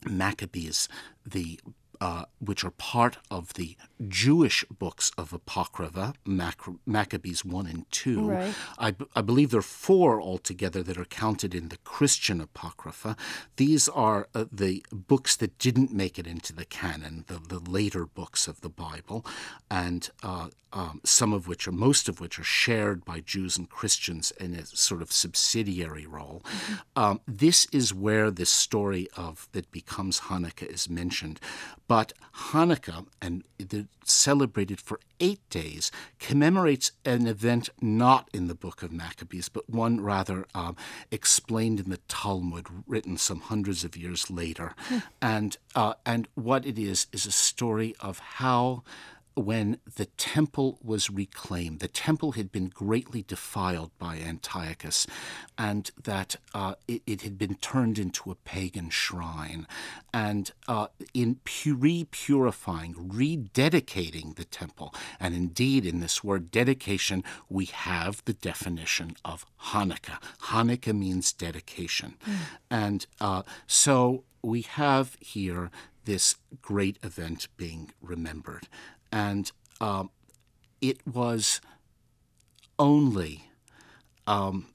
Maccabees, the uh, which are part of the Jewish books of Apocrypha, Mac- Maccabees 1 and 2. Right. I, b- I believe there are four altogether that are counted in the Christian Apocrypha. These are uh, the books that didn't make it into the canon, the, the later books of the Bible, and uh, um, some of which, or most of which, are shared by Jews and Christians in a sort of subsidiary role. Mm-hmm. Um, this is where this story of that becomes Hanukkah is mentioned. But Hanukkah, and the, celebrated for eight days, commemorates an event not in the book of Maccabees, but one rather um, explained in the Talmud, written some hundreds of years later. Hmm. And, uh, and what it is, is a story of how when the temple was reclaimed. The temple had been greatly defiled by Antiochus, and that uh, it, it, had been turned into a pagan shrine. And uh, in re purifying, rededicating the temple, and indeed in this word dedication, we have the definition of Hanukkah. Hanukkah means dedication. Mm. And uh, so we have here this great event being remembered. And um, it was only um,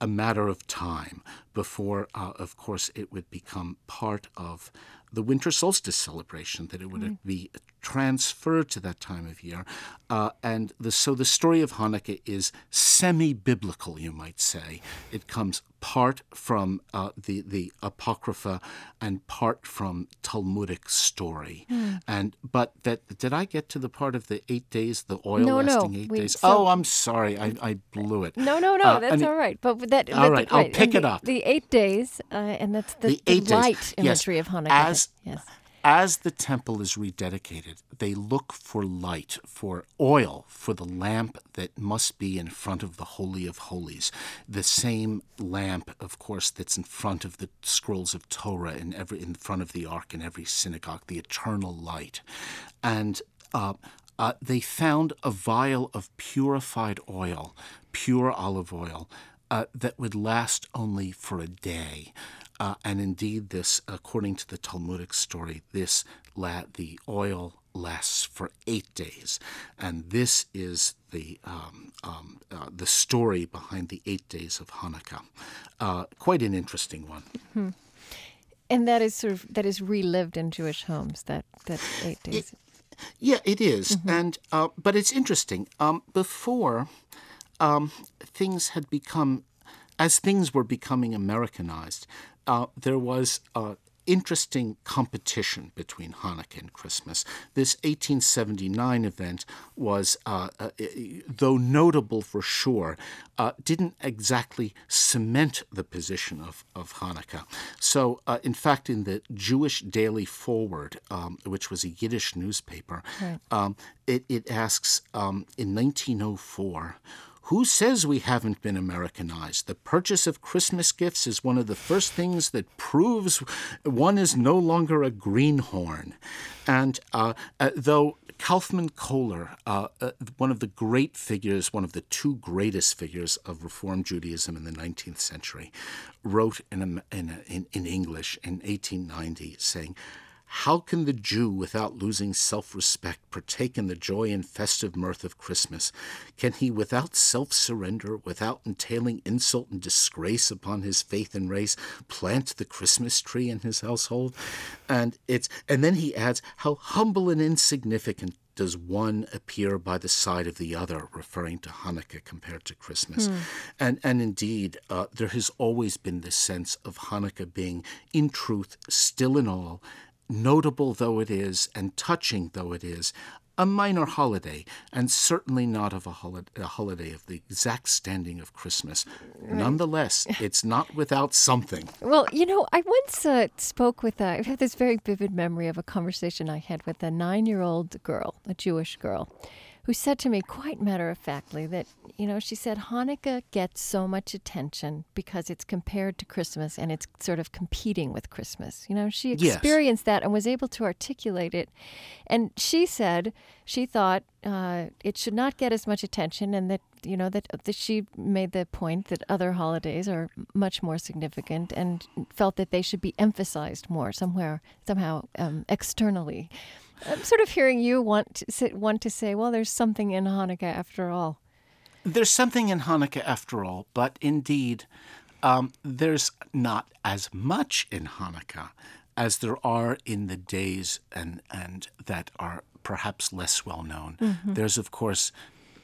a matter of time before, uh, of course, it would become part of the winter solstice celebration, that it would mm. be transferred to that time of year. Uh, and the, so the story of Hanukkah is semi biblical, you might say. It comes part from uh, the, the Apocrypha and part from Talmudic story. Mm. And But that did I get to the part of the eight days, the oil no, lasting no. eight days? So, oh, I'm sorry. I, I blew it. No, no, no. Uh, that's all right. But that, all right, the, I'll pick it the, up. The eight days, uh, and that's the, the, the light days. imagery yes. of Hanukkah. As, yes as the temple is rededicated, they look for light, for oil, for the lamp that must be in front of the Holy of Holies. The same lamp, of course, that's in front of the scrolls of Torah in every in front of the ark in every synagogue, the eternal light. And uh, uh, they found a vial of purified oil, pure olive oil, uh, that would last only for a day. Uh, and indeed, this, according to the Talmudic story, this la- the oil lasts for eight days, and this is the um, um, uh, the story behind the eight days of Hanukkah. Uh, quite an interesting one. Mm-hmm. And that is sort of that is relived in Jewish homes. That that eight days. It, yeah, it is. Mm-hmm. and uh, but it's interesting. Um, before um, things had become as things were becoming Americanized, uh, there was uh, interesting competition between Hanukkah and Christmas. This 1879 event was, uh, uh, though notable for sure, uh, didn't exactly cement the position of, of Hanukkah. So, uh, in fact, in the Jewish Daily Forward, um, which was a Yiddish newspaper, right. um, it, it, asks um, in 1904, who says we haven't been Americanized? The purchase of Christmas gifts is one of the first things that proves one is no longer a greenhorn. And uh, uh, though Kaufmann Kohler, uh, uh one of the great figures, one of the two greatest figures of Reform Judaism in the 19th century, wrote in, in, in English in 1890 saying, how can the Jew, without losing self respect, partake in the joy and festive mirth of Christmas? Can he, without self surrender, without entailing insult and disgrace upon his faith and race, plant the Christmas tree in his household? And it's and then he adds, How humble and insignificant does one appear by the side of the other, referring to Hanukkah compared to Christmas. Hmm. And, and indeed, uh, there has always been this sense of Hanukkah being, in truth, still in all, notable though it is and touching though it is, a minor holiday, and certainly not of a, holi- a holiday of the exact standing of Christmas. Right. Nonetheless, (laughs) it's not without something. Well, you know, I once uh, spoke with, a, I have this very vivid memory of a conversation I had with a nine year old girl, a Jewish girl who said to me quite matter of factly that, you know, she said Hanukkah gets so much attention because it's compared to Christmas and it's sort of competing with Christmas. You know, she experienced yes. that and was able to articulate it. And she said she thought uh, it should not get as much attention and that, you know, that, that she made the point that other holidays are much more significant and felt that they should be emphasized more somewhere, somehow um, externally. I'm sort of hearing you want to, say, want to say, well, there's something in Hanukkah after all. There's something in Hanukkah after all, but indeed, um, there's not as much in Hanukkah as there are in the days and and that are perhaps less well known. Mm-hmm. There's of course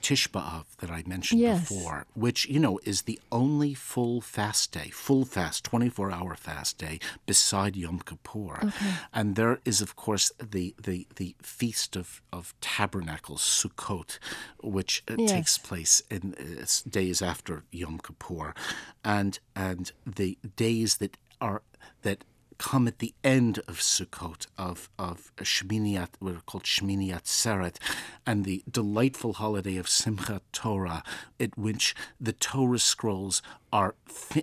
Tisha B'Av that I mentioned yes. before, which, you know, is the only full fast day, full fast, 24 hour fast day beside Yom Kippur. Okay. And there is, of course, the, the, the Feast of, of Tabernacles, Sukkot, which uh, yes. takes place in uh, days after Yom Kippur. And, and the days that are that come at the end of Sukkot, of, of Shmini, what are called Shmini Atzeret, and the delightful holiday of Simchat Torah, at which the Torah scrolls are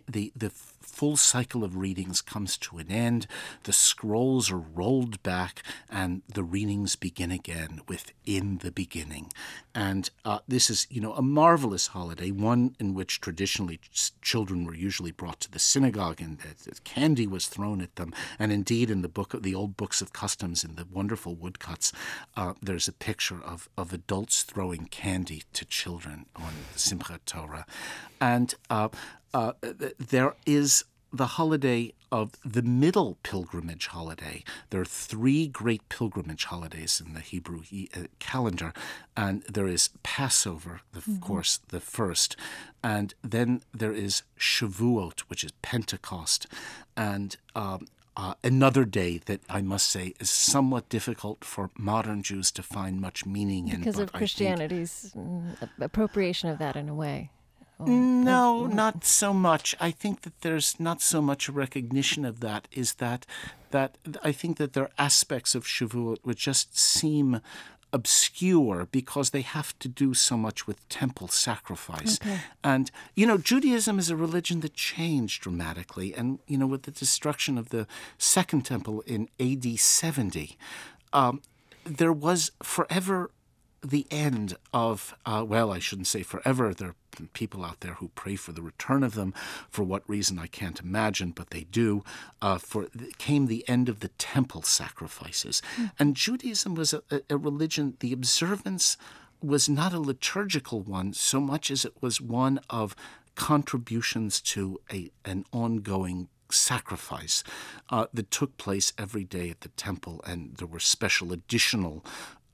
the, the full cycle of readings comes to an end, the scrolls are rolled back, and the readings begin again within the Beginning. And uh, this is, you know, a marvelous holiday, one in which traditionally children were usually brought to the synagogue and candy was thrown at them. And indeed, in the book of the old books of customs, in the wonderful woodcuts, uh, there's a picture of, of adults throwing candy to children on Simchat Torah. And uh, uh, there is the holiday of the middle pilgrimage holiday. There are three great pilgrimage holidays in the Hebrew uh, calendar, and there is Passover, of mm-hmm. course, the first, and then there is Shavuot, which is Pentecost, and um, uh, another day that I must say is somewhat difficult for modern Jews to find much meaning in. Because of Christianity's mm, appropriation of that in a way. No, not so much. I think that there's not so much a recognition of that. Is that that I think that there are aspects of Shavuot which just seem obscure because they have to do so much with temple sacrifice. Okay. And, you know, Judaism is a religion that changed dramatically. And, you know, with the destruction of the Second Temple in AD 70, um, there was forever the end of, uh, well, I shouldn't say forever. There are people out there who pray for the return of them. For what reason, I can't imagine, but they do. Uh, for came the end of the temple sacrifices. Mm. And Judaism was a, a religion, the observance was not a liturgical one so much as it was one of contributions to a, an ongoing sacrifice uh, that took place every day at the temple, and there were special additional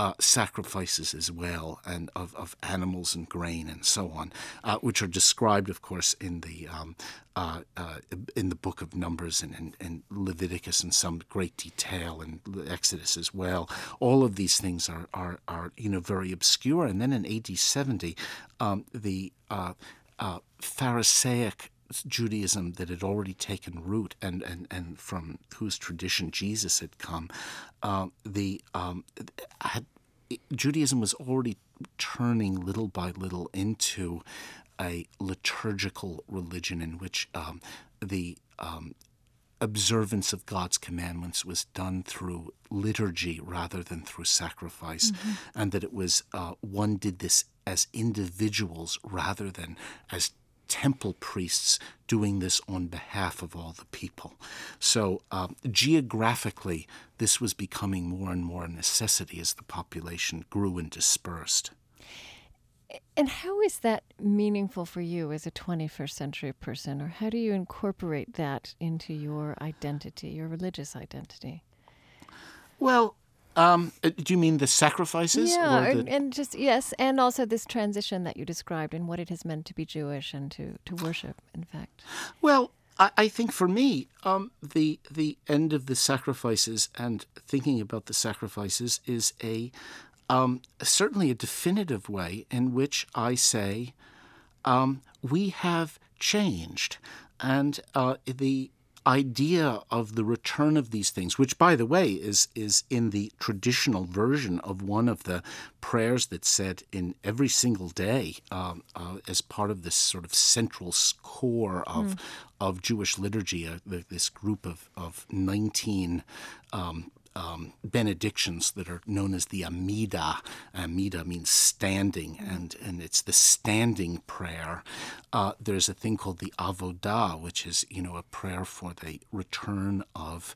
uh, sacrifices as well, and of, of animals and grain and so on, uh, which are described, of course, in the um, uh, uh in the book of Numbers and, and, and, Leviticus in some great detail, and Exodus as well. All of these things are are, are you know very obscure. And then in AD 70, um, the uh, uh, Pharisaic Judaism that had already taken root and, and, and from whose tradition Jesus had come, uh, the um, had, Judaism was already turning little by little into a liturgical religion in which um, the um, observance of God's commandments was done through liturgy rather than through sacrifice, mm-hmm. and that it was uh, one did this as individuals rather than as temple priests doing this on behalf of all the people. So, um, geographically, this was becoming more and more a necessity as the population grew and dispersed. And how is that meaningful for you as a 21st century person, or how do you incorporate that into your identity, your religious identity? Well, um, uh, do you mean the sacrifices? Yeah, the... and just yes, and also this transition that you described and what it has meant to be Jewish and to to worship. In fact, well, I, I think for me, um, the the end of the sacrifices and thinking about the sacrifices is a um, certainly a definitive way in which I say um, we have changed, and uh, the idea of the return of these things, which, by the way, is is in the traditional version of one of the prayers that's said in every single day um, uh, as part of this sort of central core of mm. of Jewish liturgy. Uh, this group of of nineteen um, um, benedictions that are known as the Amida. Amida means standing, and, and it's the standing prayer. Uh, there's a thing called the Avodah, which is you know a prayer for the return of.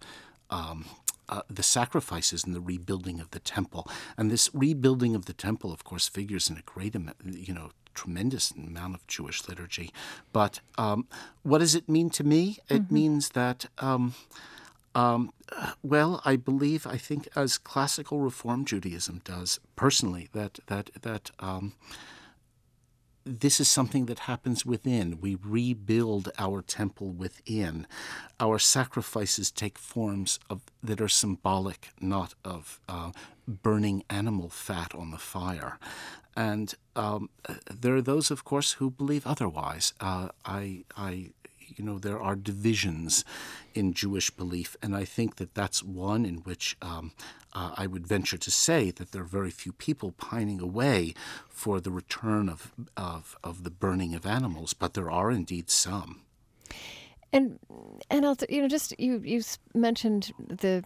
Um, uh, the sacrifices and the rebuilding of the temple, and this rebuilding of the temple, of course, figures in a great, you know, tremendous amount of Jewish liturgy. But um, what does it mean to me? It mm-hmm. means that um, well, I believe, I think, as classical Reform Judaism does, personally, that that that um, this is something that happens within. We rebuild our temple within. Our sacrifices take forms of that are symbolic, not of uh, burning animal fat on the fire. And um, there are those, of course, who believe otherwise. Uh, I, I you know there are divisions in Jewish belief, and I think that that's one in which um, uh, I would venture to say that there are very few people pining away for the return of, of, of the burning of animals, but there are indeed some. And and also, you know, just you you mentioned the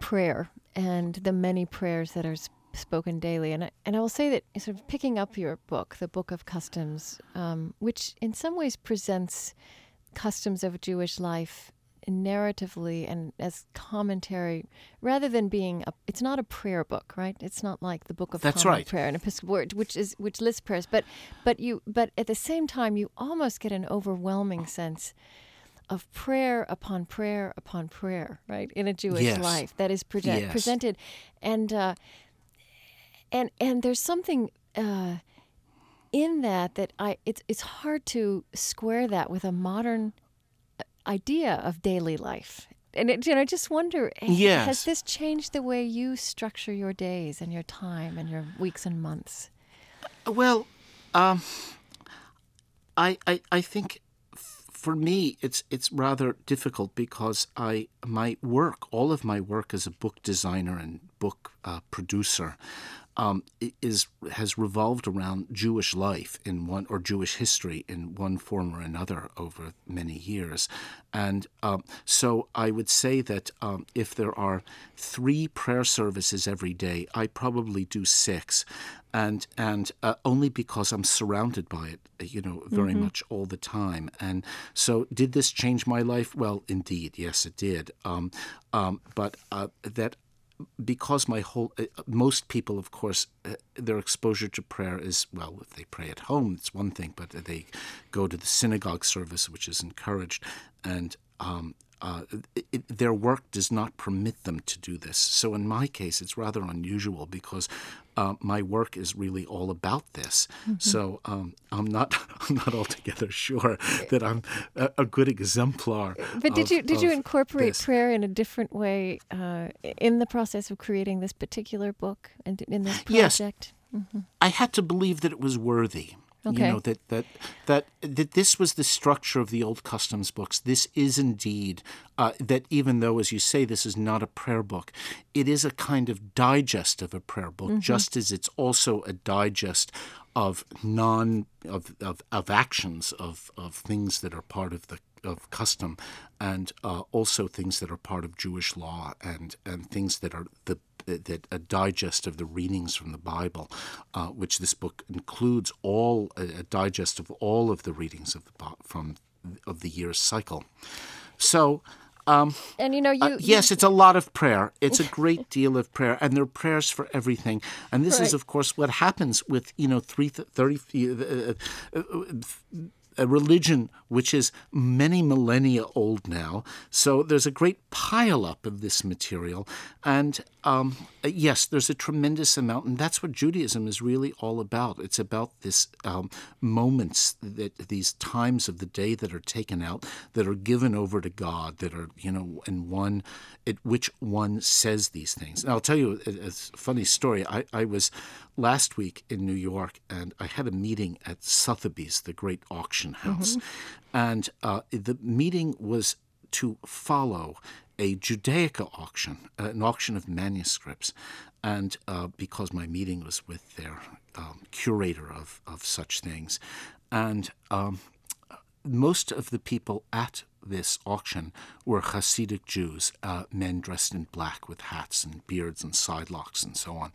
prayer and the many prayers that are spoken daily, and I, and I will say that sort of picking up your book, the Book of Customs, um, which in some ways presents customs of Jewish life narratively and as commentary rather than being a it's not a prayer book right it's not like the book of That's right. prayer and episcopal word which is which lists prayers but but you but at the same time you almost get an overwhelming sense of prayer upon prayer upon prayer right in a Jewish yes. life that is yes. presented and uh, and and there's something uh, in that that I it's it's hard to square that with a modern idea of daily life. And it, you know, I just wonder, yes. has this changed the way you structure your days and your time and your weeks and months? Well, um, I, I I think for me it's it's rather difficult because I my work, all of my work as a book designer and book uh, producer, um, is has revolved around Jewish life in one or Jewish history in one form or another over many years, and um, so I would say that um, if there are three prayer services every day, I probably do six, and and uh, only because I'm surrounded by it, you know, very mm-hmm. much all the time. And so, did this change my life? Well, indeed, yes, it did. Um, um, but uh, that because my whole uh, most people of course uh, their exposure to prayer is well if they pray at home it's one thing but they go to the synagogue service which is encouraged and um, uh, it, their work does not permit them to do this. So in my case, it's rather unusual because uh, my work is really all about this. Mm-hmm. So um, I'm not (laughs) I'm not altogether sure that I'm a, a good exemplar. But did of, you did you incorporate this. prayer in a different way uh, in the process of creating this particular book and in this project? Yes. Mm-hmm. I had to believe that it was worthy. Okay. You know that, that that that this was the structure of the old customs books. This is indeed uh, that even though, as you say, this is not a prayer book, it is a kind of digest of a prayer book, mm-hmm. just as it's also a digest of non of of, of actions of of things that are part of the of custom, and uh, also things that are part of Jewish law and and things that are the that a digest of the readings from the Bible, uh, which this book includes all a, digest of all of the readings of the from of the year's cycle. So. Um, and you know, you, uh, yes, it's a lot of prayer. It's a (laughs) great deal of prayer, and there are prayers for everything. And this right. is, of course, what happens with you know three thirty. Uh, uh, a religion which is many millennia old now. So there's a great pileup of this material. And um, yes, there's a tremendous amount. And that's what Judaism is really all about. It's about this um, moments, that these times of the day that are taken out, that are given over to God, that are, you know, and one, at which one says these things. And I'll tell you a, a funny story. I, I was last week in New York, and I had a meeting at Sotheby's, the great auction house. Mm-hmm. And uh, the meeting was to follow a Judaica auction, uh, an auction of manuscripts. And uh, because my meeting was with their um, curator of, of such things, and um, most of the people at this auction were Hasidic Jews, uh, men dressed in black with hats and beards and sidelocks and so on.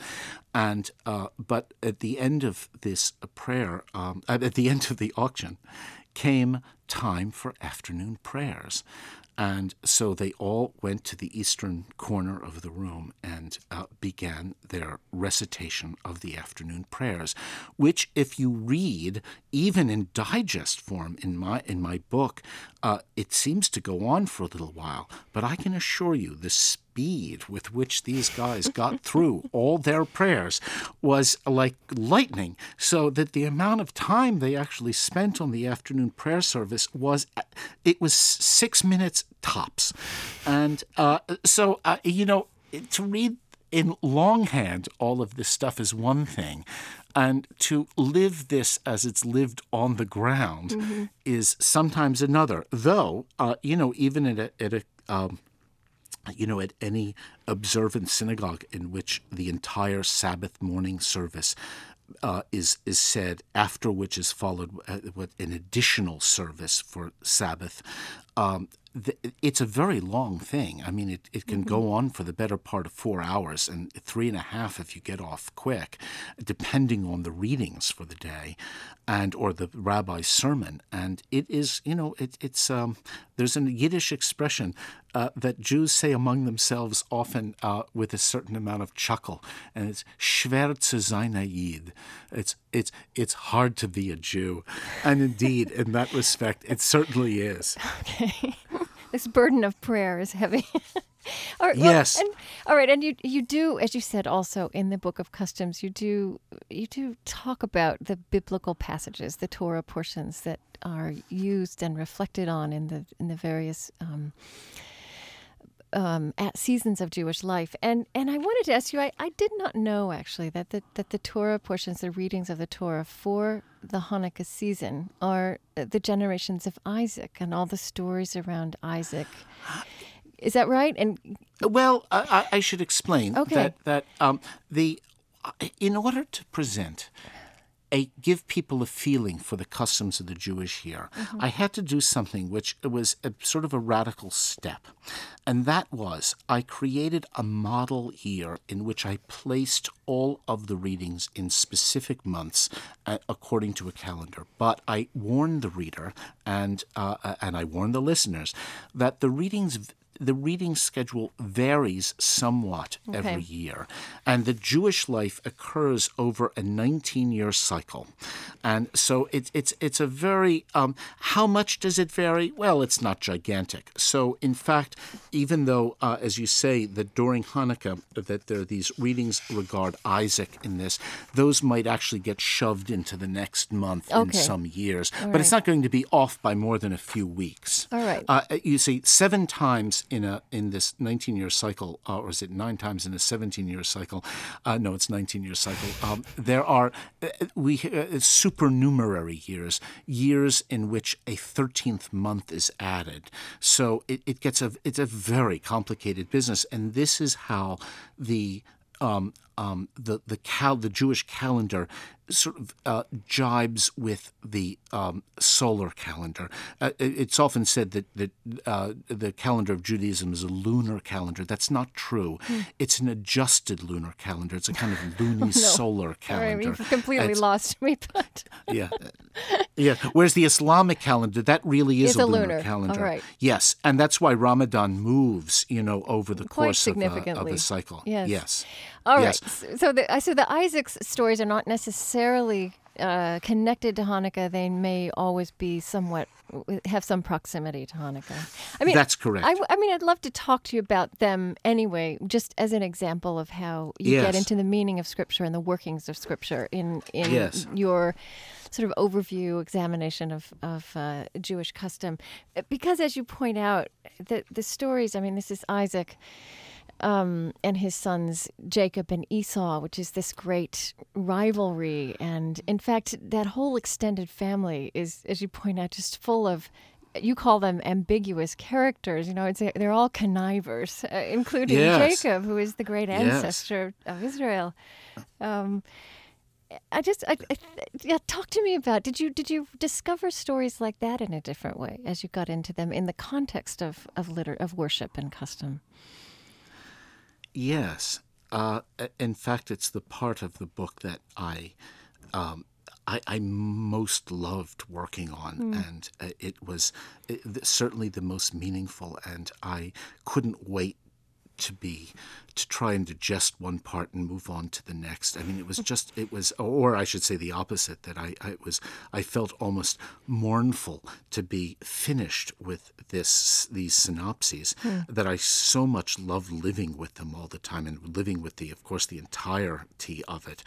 And uh, but at the end of this prayer, um, at the end of the auction, came time for afternoon prayers. And so they all went to the eastern corner of the room and uh, began their recitation of the afternoon prayers, which, if you read, even in digest form in my in my book, uh, it seems to go on for a little while. But I can assure you, the speed with which these guys got through all their prayers was like lightning. So that the amount of time they actually spent on the afternoon prayer service was it was six minutes tops, and uh, so uh, you know to read in longhand all of this stuff is one thing. And to live this as it's lived on the ground is sometimes another. Though, uh, you know, even at a, at a um, you know, at any observant synagogue in which the entire Sabbath morning service uh, is is said, after which is followed uh, with an additional service for Sabbath. Um, it's a very long thing. I mean, it, it can go on for the better part of four hours and three and a half if you get off quick, depending on the readings for the day, and or the rabbi's sermon. And it is, you know, it, it's um, there's a Yiddish expression uh, that Jews say among themselves often uh, with a certain amount of chuckle, and it's "schwer zu sein Yid." It's it's it's hard to be a Jew, and indeed, in that respect, it certainly is. Okay. (laughs) this burden of prayer is heavy. (laughs) all right, well, Yes. and, all right, and you you do, as you said, also in the Book of Customs, you do you do talk about the biblical passages, the Torah portions that are used and reflected on in the in the various. Um, um, at seasons of Jewish life, and and I wanted to ask you. I, I did not know actually that the that the Torah portions, the readings of the Torah for the Hanukkah season, are uh, the generations of Isaac and all the stories around Isaac. Is that right? And Well, I, I I should explain Okay. that that um, the in order to present a give people a feeling for the customs of the Jewish year, I had to do something which was a, sort of a radical step, and that was I created a model year in which I placed all of the readings in specific months uh, according to a calendar. But I warned the reader and uh, uh, and I warned the listeners that the readings the reading schedule varies somewhat every year. And the Jewish life occurs over a 19 year cycle. And so it, it's, it's a very, um, how much does it vary? Well, it's not gigantic. So, in fact, even though, uh, as you say, that during Hanukkah, that there are these readings regard Isaac in this, those might actually get shoved into the next month in some years. But it's not going to be off by more than a few weeks. All right. Uh, you see, seven times in a in this 19 year cycle, uh, or is it nine times in a 17 year cycle? Uh, no, it's 19 year cycle. Um, there are uh, we uh, supernumerary years, years in which a 13th month is added. So it, it gets a it's a very complicated business, and this is how the um, um, the the cal the Jewish calendar sort of uh, jibes with the um, solar calendar. Uh, it's often said that that uh, the calendar of Judaism is a lunar calendar. That's not true. It's an adjusted lunar calendar. It's a kind of (laughs) loony solar all right, calendar. you've completely It's- lost me, but (laughs) yeah, (laughs) yeah. Whereas the Islamic calendar, that really is a, a lunar, lunar. calendar. All right. Yes, and that's why Ramadan moves, you know, over the Quite course of a, of a cycle. Yes. Yes. All right. Yes. S- So the so the Isaac's stories are not necessarily uh, connected to Hanukkah. They may always be somewhat have some proximity to Hanukkah. I mean, That's correct. I, I mean, I'd love to talk to you about them anyway, just as an example of how you get into the meaning of Scripture and the workings of Scripture in in Yes. your sort of overview examination of of uh, Jewish custom, because as you point out, the the stories. I mean, this is Isaac um, and his sons Jacob and Esau, which is this great rivalry. And in fact, that whole extended family is, as you point out, just full of. You call them ambiguous characters. You know, it's they're all connivers, uh, including Yes. Jacob, who is the great Yes. ancestor of Israel. Um, I just, I, I, yeah. Talk to me about. Did you did you discover stories like that in a different way as you got into them in the context of of liter of worship and custom? Yes. Uh, in fact, it's the part of the book that I, um, I, I most loved working on, and uh, it was it, certainly the most meaningful. And I couldn't wait to be to try and digest one part and move on to the next. I mean, it was just it was, or I should say the opposite. That I, I was I felt almost mournful to be finished with this these synopses that I so much love living with them all the time and living with the of course the entirety of it.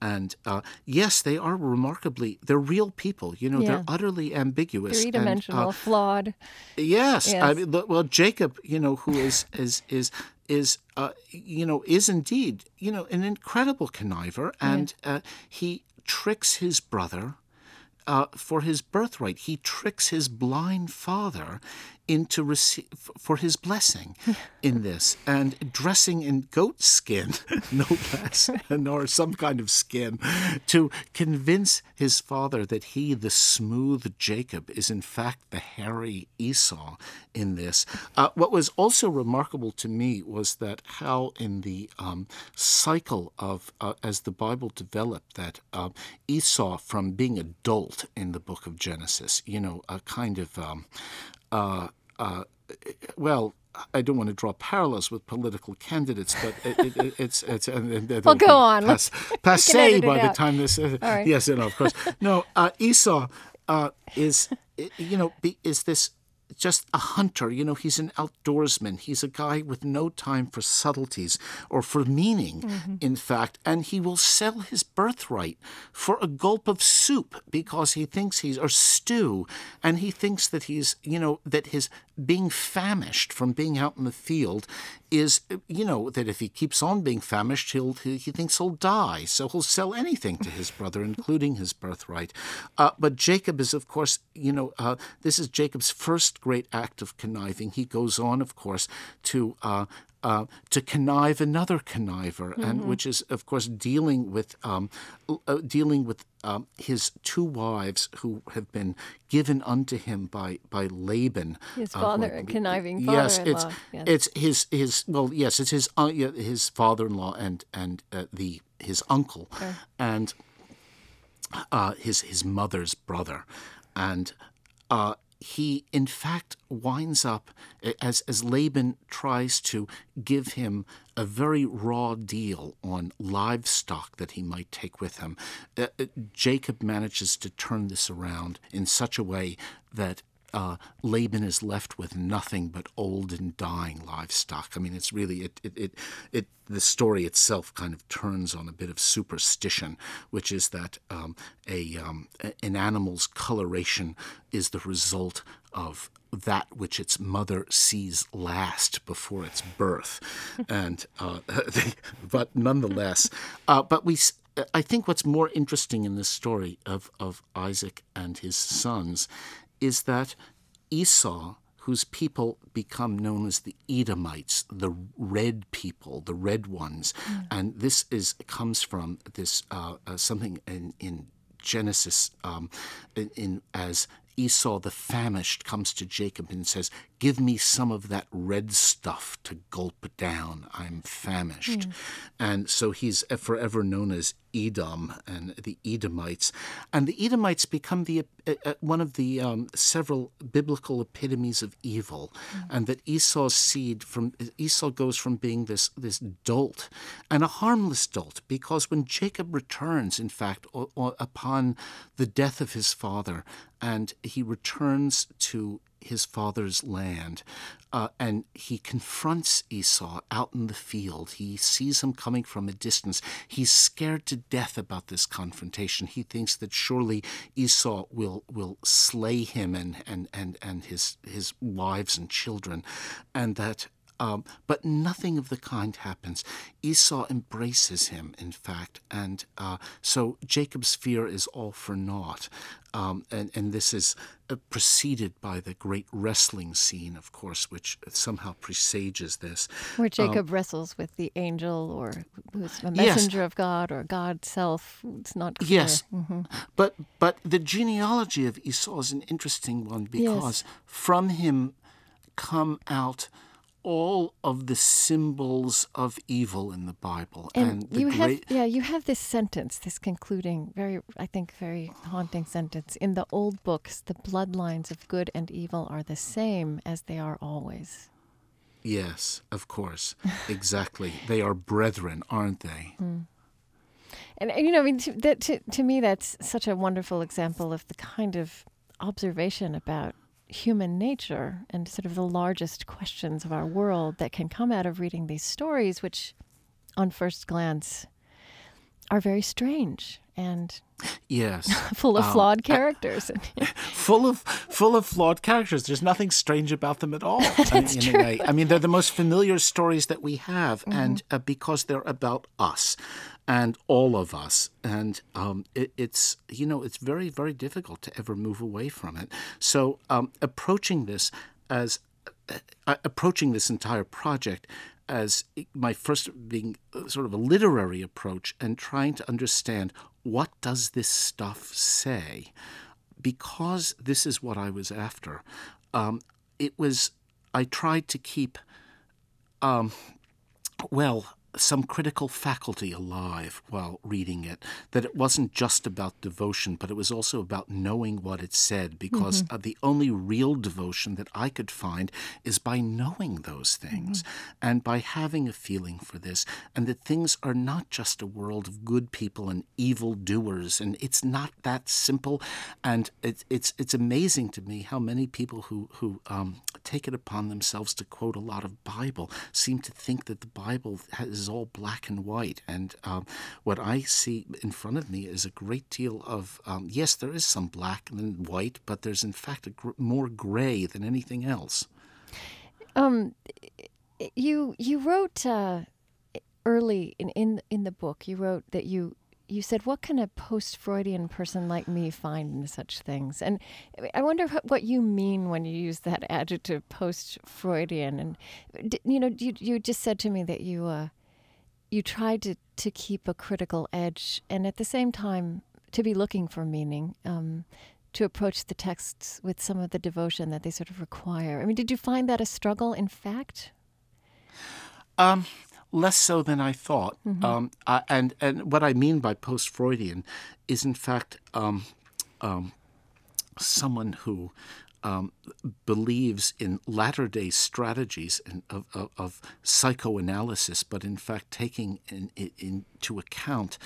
And uh, yes, they are remarkably they're real people. You know, Yeah. they're utterly ambiguous. Three and, uh, dimensional, flawed. Yes, I mean, well, Jacob, you know, who is is is is uh, you know is indeed you know an incredible conniver, and uh, he tricks his brother uh, for his birthright. He tricks his blind father into receive for his blessing in this. And dressing in goat skin (laughs) no less nor some kind of skin to convince his father that he the smooth jacob is in fact the hairy esau in this. Uh, what was also remarkable to me was that how in the um, cycle of uh, as the bible developed that uh, esau from being a dolt in the book of genesis you know a kind of um, uh, uh, well, I don't want to draw parallels with political candidates, but it, it, it's it's. And, and (laughs) well, go on. Pass, (laughs) passe by the time this. Uh, right. Yes, know, of course. No, uh, Esau uh, is you know is this just a hunter. You know, he's an outdoorsman. He's a guy with no time for subtleties or for meaning, mm-hmm. in fact. And he will sell his birthright for a gulp of soup because he thinks he's, or stew, and he thinks that he's, you know, that his being famished from being out in the field is, you know, that if he keeps on being famished, he'll, he, he thinks he'll die. So he'll sell anything to his brother, including his birthright. Uh, but Jacob is, of course, you know, uh, this is Jacob's first great act of conniving. He goes on, of course, to uh, uh, to connive another conniver, mm-hmm. and which is, of course, dealing with um, uh, dealing with um, his two wives who have been given unto him by by Laban, his uh, father, uh, conniving yes, it's yes. it's his his well, yes, it's his uh, his father-in-law and and uh, the his uncle, and his his mother's brother, and he in fact winds up as as Laban tries to give him a very raw deal on livestock that he might take with him. Uh, uh Jacob manages to turn this around in such a way that uh, Laban is left with nothing but old and dying livestock. I mean, it's really it, it it it the story itself kind of turns on a bit of superstition, which is that um, a um, an animal's coloration is the result of that which its mother sees last before its birth, and uh, (laughs) but nonetheless, uh, but we. I think what's more interesting in this story of, of Isaac and his sons is that Esau, whose people become known as the Edomites, the red people, the red ones, mm. and this is comes from this uh, uh, something in in Genesis um, in, in, as Esau the famished comes to Jacob and says, Give me some of that red stuff to gulp down. I'm famished. Mm. And so he's forever known as Edom and the Edomites. And the Edomites become the uh, uh, one of the um, several biblical epitomes of evil. Mm. And that Esau's seed from Esau goes from being this, this dolt and a harmless dolt because when Jacob returns, in fact, o- o- upon the death of his father, and he returns to his father's land. Uh, and he confronts Esau out in the field. He sees him coming from a distance. He's scared to death about this confrontation. He thinks that surely Esau will will slay him and and and, and his his wives and children, and that um, but nothing of the kind happens. Esau embraces him, in fact, and uh, so Jacob's fear is all for naught. Um, and, and, this is uh, preceded by the great wrestling scene, of course, which somehow presages this. Where um, Jacob um, wrestles with the angel or who's a messenger yes. of God or God self. It's not clear. Yes. Mm-hmm. But, but the genealogy of Esau is an interesting one because yes. from him come out all of the symbols of evil in the Bible. And, and you great... have, yeah, you have this sentence, this concluding, very, I think, very haunting sentence. In the old books, the bloodlines of good and evil are the same as they are always. Yes, of course, exactly. (laughs) they are brethren, aren't they? Mm. And, you know, I mean, to, that, to, to me, that's such a wonderful example of the kind of observation about human nature and sort of the largest questions of our world that can come out of reading these stories, which on first glance are very strange and yes, (laughs) full of um, flawed characters. (laughs) full of full of flawed characters. There's nothing strange about them at all. (laughs) That's in, true. a way. I mean, they're the most familiar stories that we have, Mm-hmm. and uh, because they're about us and all of us, and um, it, it's you know it's very very difficult to ever move away from it. So um, approaching this as uh, approaching this entire project as my first being uh, sort of a literary approach and trying to understand what does this stuff say because this is what I was after. Um, it was I tried to keep um, well some critical faculty alive while reading it. That it wasn't just about devotion, but it was also about knowing what it said, because uh, the only real devotion that I could find is by knowing those things and by having a feeling for this, and that things are not just a world of good people and evil doers, and it's not that simple. And it, it's it's amazing to me how many people who who um, take it upon themselves to quote a lot of Bible seem to think that the Bible has is all black and white. And um, what I see in front of me is a great deal of, um, yes, there is some black and white, but there's in fact gr- more gray than anything else. Um, you you wrote uh, early in, in in the book. You wrote that you you said, "What can a post-Freudian person like me find in such things?" And I wonder what you mean when you use that adjective, post-Freudian. And you know, you you just said to me that you uh, you tried to to keep a critical edge, and at the same time to be looking for meaning. Um, to approach the texts with some of the devotion that they sort of require. I mean, did you find that a struggle, in fact? Um, less so than I thought. Mm-hmm. Um, I, and and what I mean by post Freudian is, in fact, um, um, someone who um, believes in latter day strategies of, of, of, psychoanalysis, but in fact taking in, in, into account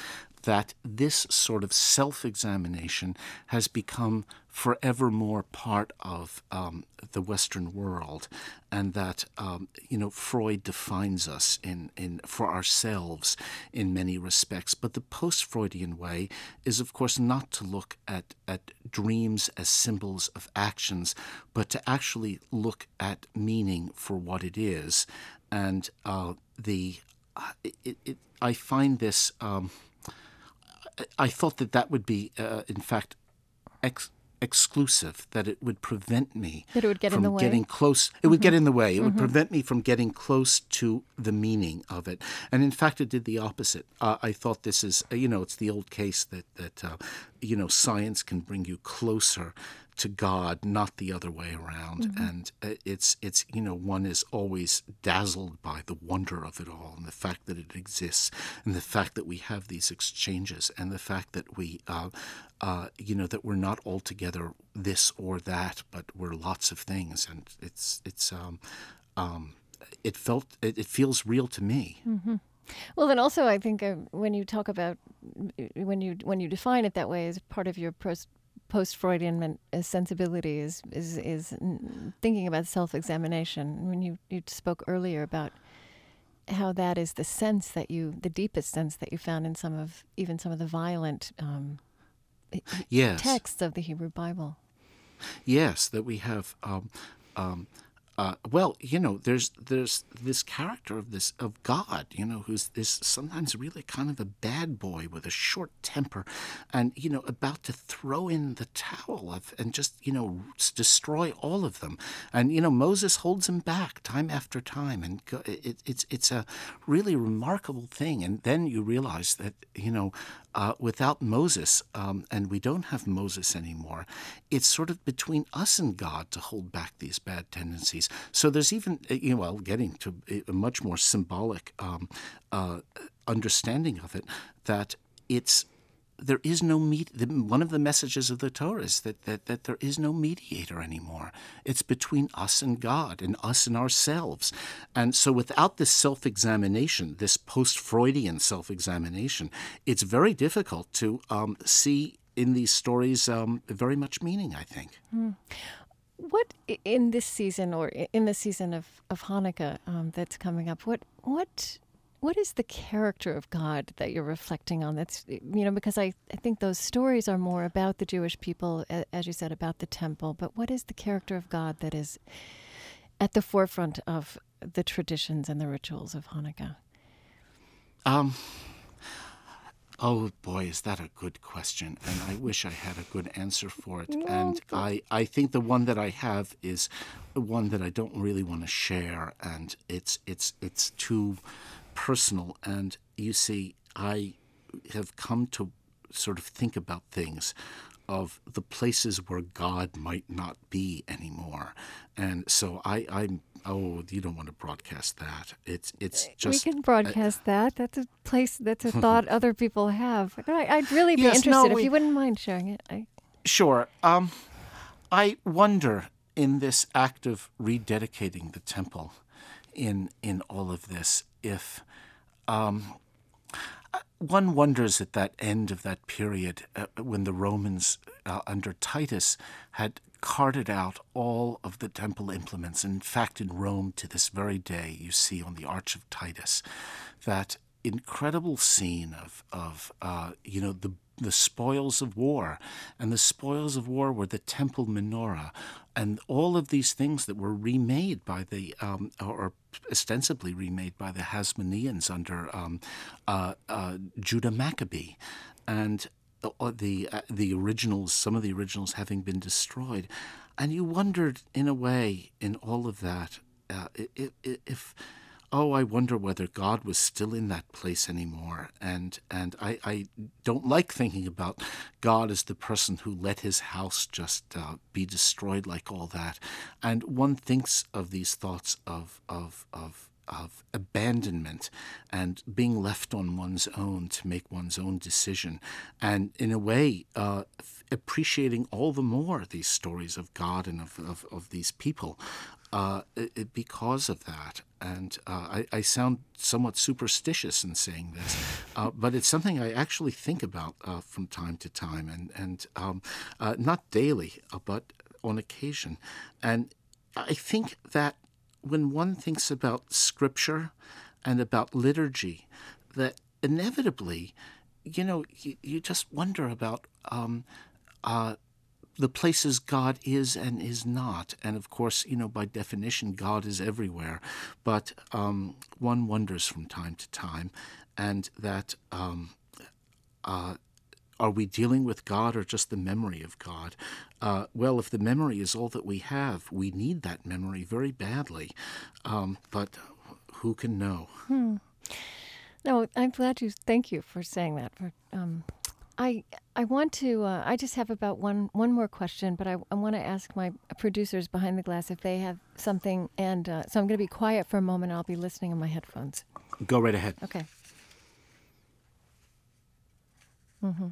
that this sort of self examination has become forevermore part of um, the Western world, and that um, you know Freud defines us in, in for ourselves in many respects. But the post-Freudian way is, of course, not to look at at dreams as symbols of actions, but to actually look at meaning for what it is, and uh, the uh, it, it, I find this. Um, I thought that that would be, uh, in fact, ex- exclusive. That it would prevent me that it would get from in the way. getting close. It mm-hmm. would get in the way. It mm-hmm. would prevent me from getting close to the meaning of it. And in fact, it did the opposite. Uh, I thought this is, you know, it's the old case that that uh, you know science can bring you closer to God, not the other way around. Mm-hmm. And it's it's you know one is always dazzled by the wonder of it all, and the fact that it exists, and the fact that we have these exchanges, and the fact that we, uh, uh, you know, that we're not altogether this or that, but we're lots of things, and it's it's um, um, it felt it, it feels real to me. Mm-hmm. Well, then also, I think uh, when you talk about when you when you define it that way as part of your post-Freudian sensibility is is is thinking about self-examination. When you you spoke earlier about how that is the sense that you, the deepest sense that you found in some of even some of the violent um, yes. texts of the Hebrew Bible. Yes, that we have. Um, um, uh, well, you know, there's there's this character of this of God, you know, who's this sometimes really kind of a bad boy with a short temper, and you know, about to throw in the towel of and just you know destroy all of them, and you know Moses holds him back time after time, and it, it's it's a really remarkable thing, and then you realize that you know uh, without Moses, um, and we don't have Moses anymore, it's sort of between us and God to hold back these bad tendencies. So there's even, you know, well, getting to a much more symbolic um, uh, understanding of it, that it's there is no meet. One of the messages of the Torah is that, that, that there is no mediator anymore. It's between us and God and us and ourselves. And so without this self examination, this post Freudian self examination, it's very difficult to um, see in these stories um, very much meaning, I think. Mm. What in this season or in the season of, of Hanukkah um, that's coming up, what, what what is the character of God that you're reflecting on? That's you know because I, I think those stories are more about the Jewish people, as you said, about the temple. But what is the character of God that is at the forefront of the traditions and the rituals of Hanukkah? Um. Oh boy, is that a good question, and I wish I had a good answer for it. And I, I think the one that I have is one that I don't really want to share, and it's it's it's too personal. And you see, I have come to sort of think about things of the places where God might not be anymore. And so I, I'm oh, you don't want to broadcast that. It's it's just we can broadcast uh, that. That's a place. That's a (laughs) thought other people have. I, would really be yes, interested no, if you wouldn't mind sharing it. I... Sure. Um, I wonder in this act of rededicating the temple, in in all of this, if um, one wonders at that end of that period uh, when the Romans uh, under Titus had carted out all of the temple implements. In fact, in Rome to this very day, you see on the Arch of Titus that incredible scene of, of uh, you know, the the spoils of war. And the spoils of war were the temple menorah and all of these things that were remade by the, um, or ostensibly remade by the Hasmoneans under um, uh, uh, Judah Maccabee. And uh, the, uh, the originals, some of the originals having been destroyed. And you wondered, in a way, in all of that, uh, if, if oh, I wonder whether God was still in that place anymore. And and I, I don't like thinking about God as the person who let his house just uh, be destroyed like all that. And one thinks of these thoughts of of of of abandonment and being left on one's own to make one's own decision, and in a way, uh, appreciating all the more these stories of God and of, of, of these people uh, it, because of that. And uh, I, I, sound somewhat superstitious in saying this, uh, but it's something I actually think about uh, from time to time, and and um, uh, not daily, but on occasion. And I think that when one thinks about scripture and about liturgy, that inevitably, you know, you, you just wonder about. Um, the places God is and is not. And of course, you know, by definition, God is everywhere. But um, one wonders from time to time, and that um, uh, are we dealing with God or just the memory of God? Uh, well, if the memory is all that we have, we need that memory very badly. Um, but who can know? Hmm. No, I'm glad you. Thank you for saying that. For um, I I want to. Uh, I just have about one one more question, but I, I want to ask my producers behind the glass if they have something. And uh, so I'm going to be quiet for a moment. I'll be listening on my headphones. Go right ahead. Okay. Mm-hmm.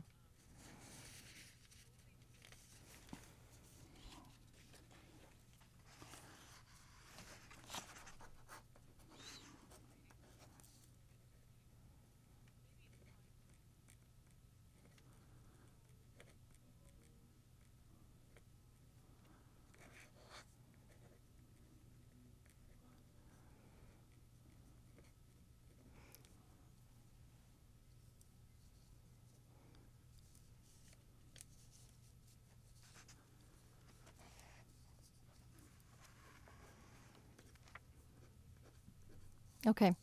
Okay.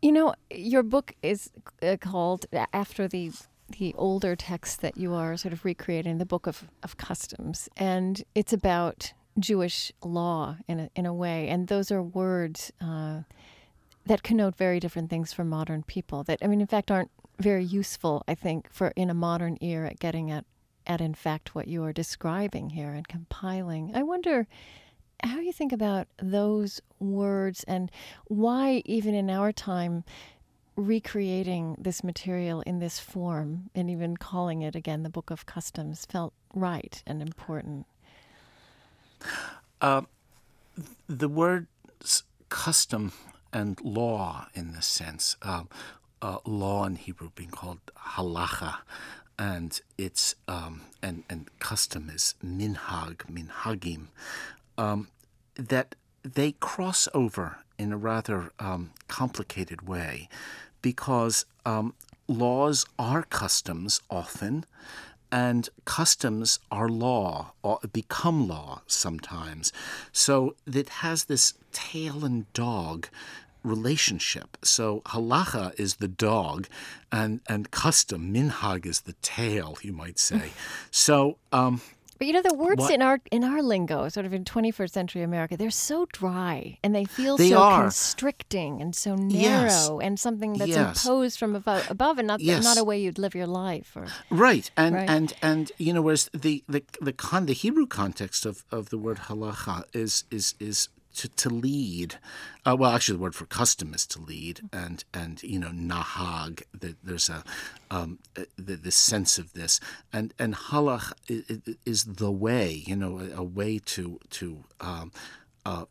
You know, your book is uh, called after the the older text that you are sort of recreating, the Book of, of Customs, and it's about Jewish law in a, in a way, and those are words uh, that connote very different things for modern people. That I mean, in fact, aren't very useful. I think for in a modern ear at getting at at in fact what you are describing here and compiling. I wonder how you think about those words and why, even in our time, recreating this material in this form and even calling it again the Book of Customs felt right and important? Uh, the words custom and law, in this sense, uh, uh, law in Hebrew being called halacha, and it's um, and and custom is minhag, minhagim um, that they cross over in a rather um, complicated way because um, laws are customs often, and customs are law, or become law sometimes. So it has this tail and dog relationship. So halacha is the dog, and and custom minhag is the tail, you might say. (laughs) so. Um, but you know the words what? in our in our lingo, sort of in 21st century America, they're so dry and they feel they so are. constricting and so narrow yes. and something that's yes. imposed from above, above and not yes. not a way you'd live your life. Or, right, and right? and and you know, whereas the the the con the Hebrew context of, of the word halacha is is is to, to lead. Uh, well, actually, the word for custom is to lead, and and you know nahag. The, there's a um, the, the sense of this, and and halach is, is the way. You know, a, a way to to um, uh,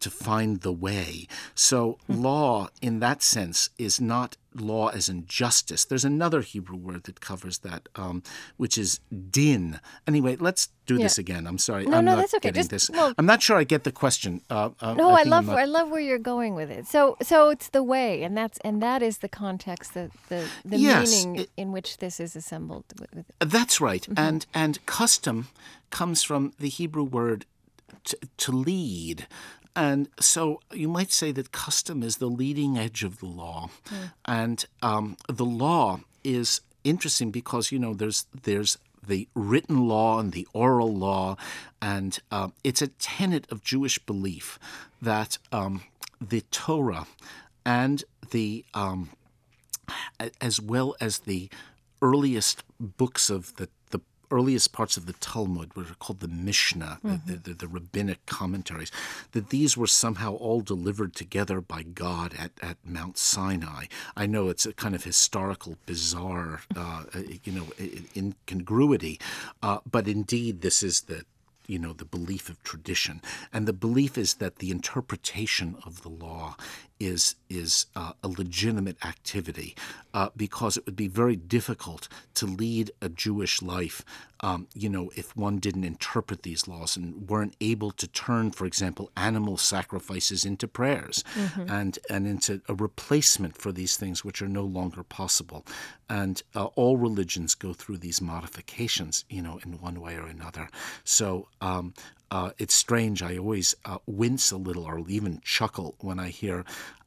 to find the way. So, mm-hmm. law in that sense is not law as in justice. There's another Hebrew word that covers that, um, which is din. Anyway, let's do yeah. this again. I'm sorry. No, I'm no, not that's okay. Getting Just, this. well, I'm not sure I get the question. Uh, uh, no, I, I love. I love where you're going with it. So, so it's the way, and that's and that is the context, the the, the yes, meaning it, in which this is assembled. That's right, mm-hmm. and and custom comes from the Hebrew word to, to lead. And so you might say that custom is the leading edge of the law, mm. and um, the law is interesting because you know there's there's the written law and the oral law, and uh, it's a tenet of Jewish belief that um, the Torah and the um, as well as the earliest books of the earliest parts of the Talmud, which are called the Mishnah, mm-hmm. the, the, the, rabbinic commentaries, that these were somehow all delivered together by God at, at Mount Sinai. I know it's a kind of historical, bizarre, uh, you know, incongruity, uh, but indeed this is the you know the belief of tradition and the belief is that the interpretation of the law is is uh, a legitimate activity uh, because it would be very difficult to lead a Jewish life, um, you know, if one didn't interpret these laws and weren't able to turn, for example, animal sacrifices into prayers mm-hmm. and and into a replacement for these things which are no longer possible. And uh, all religions go through these modifications, you know, in one way or another. So um, uh, it's strange. I always uh, wince a little or even chuckle when I hear,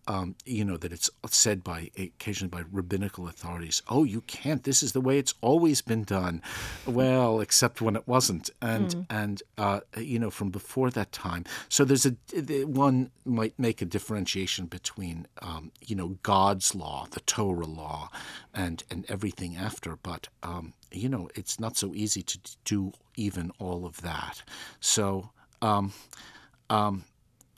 um, you know, that it's said by occasionally by rabbinical authorities. Oh, you can't. This is the way it's always been done. Well, except when it wasn't, and mm. and uh, you know, from before that time. So there's a one might make a differentiation between, um, you know, God's law, the Torah law, and and everything after. But um, you know, it's not so easy to do even all of that. So, um, um,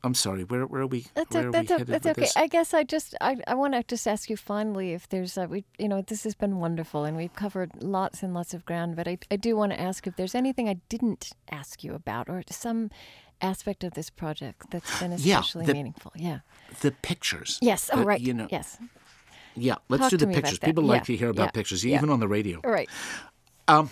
I'm sorry. Where, where are we? That's, a, that's, a, that's okay. This? I guess I just I, I want to just ask you finally if there's a, we you know this has been wonderful and we've covered lots and lots of ground, but I I do want to ask if there's anything I didn't ask you about or some aspect of this project that's been especially yeah, the, meaningful. Yeah. The pictures. Yes. Oh, uh, right. You know. Yes. Yeah. Let's Talk do the pictures. People that. like to hear about Yeah. pictures, Yeah. even on the radio. Right. Um,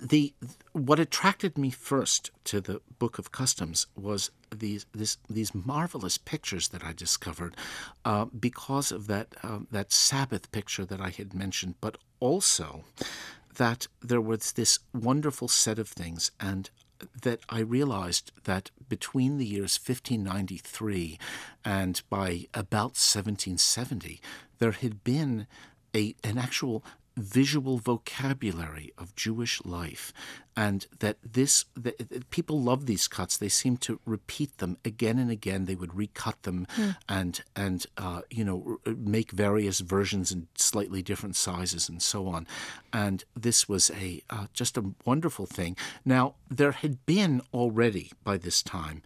the what attracted me first to the Book of Customs was these this, these marvelous pictures that I discovered uh, because of that uh, that Sabbath picture that I had mentioned, but also that there was this wonderful set of things and that I realized that between the years 1593 and by about 1770, there had been a, an actual visual vocabulary of Jewish life, and that this that people love these cuts. They seem to repeat them again and again. They would recut them Hmm. and and uh, you know r- make various versions in slightly different sizes and so on. And this was a uh, just a wonderful thing. Now there had been already by this time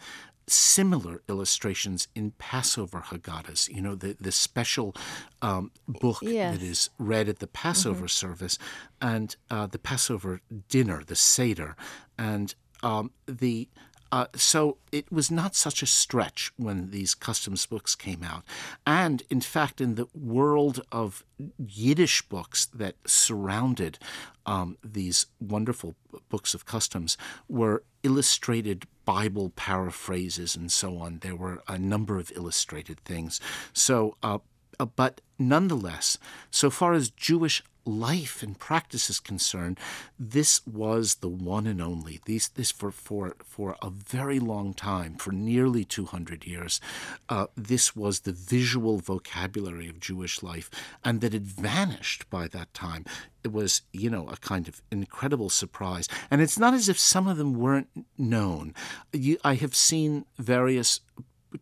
similar illustrations in Passover Haggadahs, you know, the, the special um, book Yes. that is read at the Passover service and uh, the Passover dinner, the Seder. And um, the uh, so it was not such a stretch when these customs books came out. And in fact, in the world of Yiddish books that surrounded um, these wonderful books of customs were illustrated Bible paraphrases and so on. There were a number of illustrated things. So, uh, uh, but nonetheless, so far as Jewish life and practice is concerned, this was the one and only. These, this for, for, for a very long time, for nearly 200 years, uh, this was the visual vocabulary of Jewish life, and that it vanished by that time. It was, you know, a kind of incredible surprise. And it's not as if some of them weren't known. You, I have seen various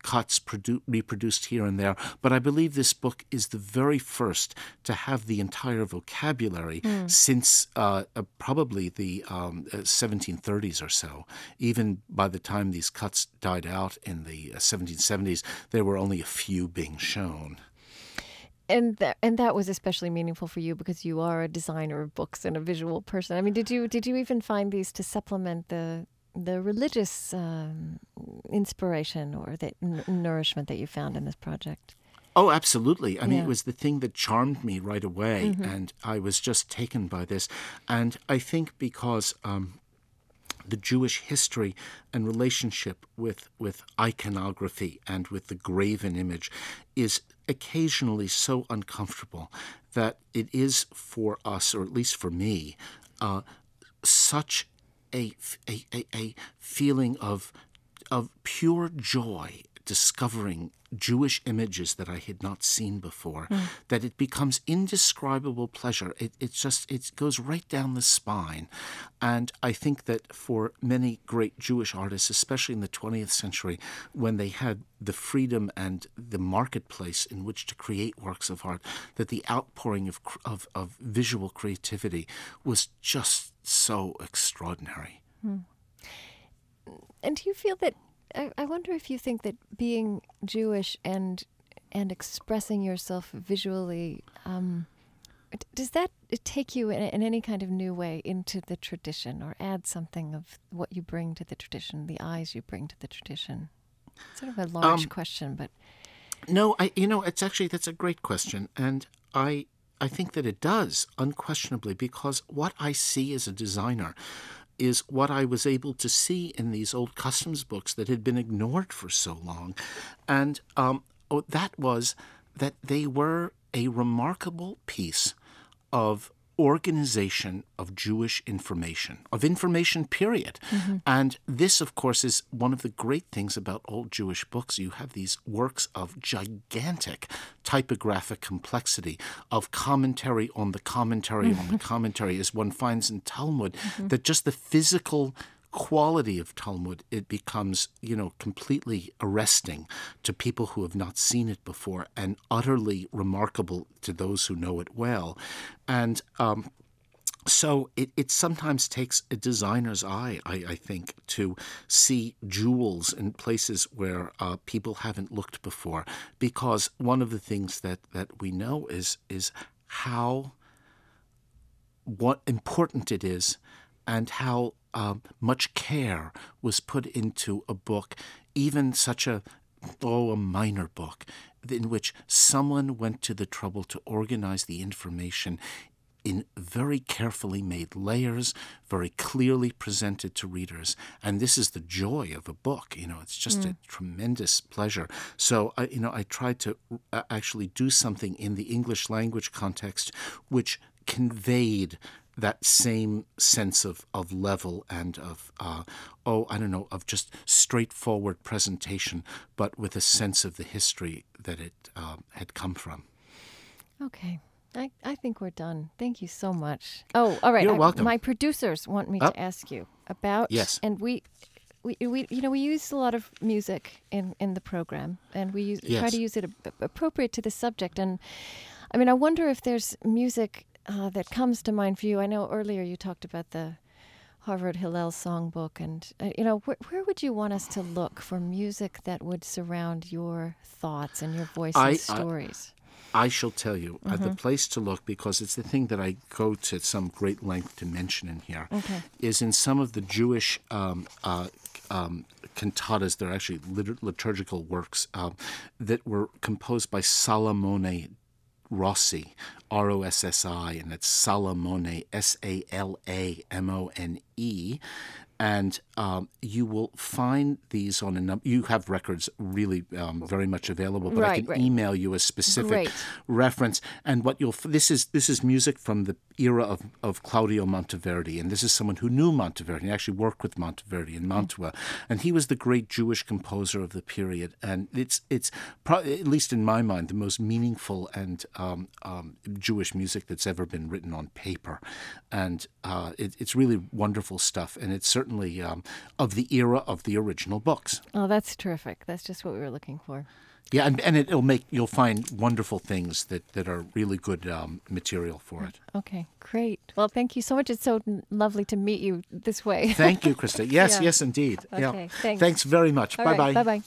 cuts produ- reproduced here and there, but I believe this book is the very first to have the entire vocabulary mm. since uh, uh, probably the um, 1730s uh, or so. Even by the time these cuts died out in the 1770s, uh, there were only a few being shown. And that and that was especially meaningful for you because you are a designer of books and a visual person. I mean, did you did you even find these to supplement the the religious um, inspiration or the n- nourishment that you found in this project? Oh, absolutely. I mean, it was the thing that charmed me right away, mm-hmm. and I was just taken by this. And I think because um, the Jewish history and relationship with, with iconography and with the graven image is occasionally so uncomfortable that it is for us, or at least for me, uh, such a, a, a, a feeling of, of pure joy discovering Jewish images that I had not seen before, mm. that it becomes indescribable pleasure. It, it just it goes right down the spine. And I think that for many great Jewish artists, especially in the 20th century, when they had the freedom and the marketplace in which to create works of art, that the outpouring of, of, of visual creativity was just so extraordinary. Mm. And do you feel that I, I wonder if you think that being Jewish and and expressing yourself visually um, does that take you in, in, any kind of new way into the tradition or add something of what you bring to the tradition the eyes you bring to the tradition It's sort of a large um, question but no i you know it's actually that's a great question and i i think that it does unquestionably because what i see as a designer is what I was able to see in these old customs books that had been ignored for so long. And um, oh, that was that they were a remarkable piece of organization of Jewish information, of information, period. Mm-hmm. And this, of course, is one of the great things about old Jewish books. You have these works of gigantic typographic complexity, of commentary on the commentary on the (laughs) commentary, as one finds in Talmud, mm-hmm. that just the physical quality of Talmud, it becomes, you know, completely arresting to people who have not seen it before and utterly remarkable to those who know it well. And um, so it, it sometimes takes a designer's eye, I, I think, to see jewels in places where uh, people haven't looked before. Because one of the things that, that we know is is how what important it is and how um, much care was put into a book, even such a oh a minor book, in which someone went to the trouble to organize the information in very carefully made layers, very clearly presented to readers. And this is the joy of a book. You know, it's just mm. a tremendous pleasure. So, I, you know, I tried to uh, actually do something in the English language context which conveyed that same sense of, of level and of, uh, oh, I don't know, of just straightforward presentation, but with a sense of the history that it uh, had come from. Okay. I, I think we're done. Thank you so much. Oh, all right. You're I, welcome. My producers want me to ask you about yes, and we, we, we you know we use a lot of music in, in the program, and we use, yes. try to use it appropriate to the subject. And I mean, I wonder if there's music uh, that comes to mind for you? I know earlier you talked about the Harvard Hillel songbook, and uh, you know, wh- where would you want us to look for music that would surround your thoughts and your voice I, and stories? I shall tell you uh, the place to look because it's the thing that I go to some great length to mention in here. Is in some of the Jewish um, uh, um, cantatas. They're actually lit- liturgical works um, that were composed by Salamone Rossi, R O S S I, and it's Salamone, S A L A M O N E. And um, you will find these on a number. You have records really um, very much available, but I can right. email you a specific Great. reference. And what you'll this is this is music from the era of, of Claudio Monteverdi, and this is someone who knew Monteverdi. He actually worked with Monteverdi in Mantua, and he was the great Jewish composer of the period. And it's it's pro- at least in my mind the most meaningful and um, um, Jewish music that's ever been written on paper, and uh, it, it's really wonderful stuff. And it's certainly um, of the era of the original books. Oh, that's terrific. That's just what we were looking for. Yeah, and, and it'll make you'll find wonderful things that, that are really good um, material for it. Okay, great. Well, thank you so much. It's so lovely to meet you this way. Thank you, Krista. (laughs) Yes, Yeah. yes, indeed. Okay, yeah. thanks. Thanks very much. All bye right, bye. Bye bye.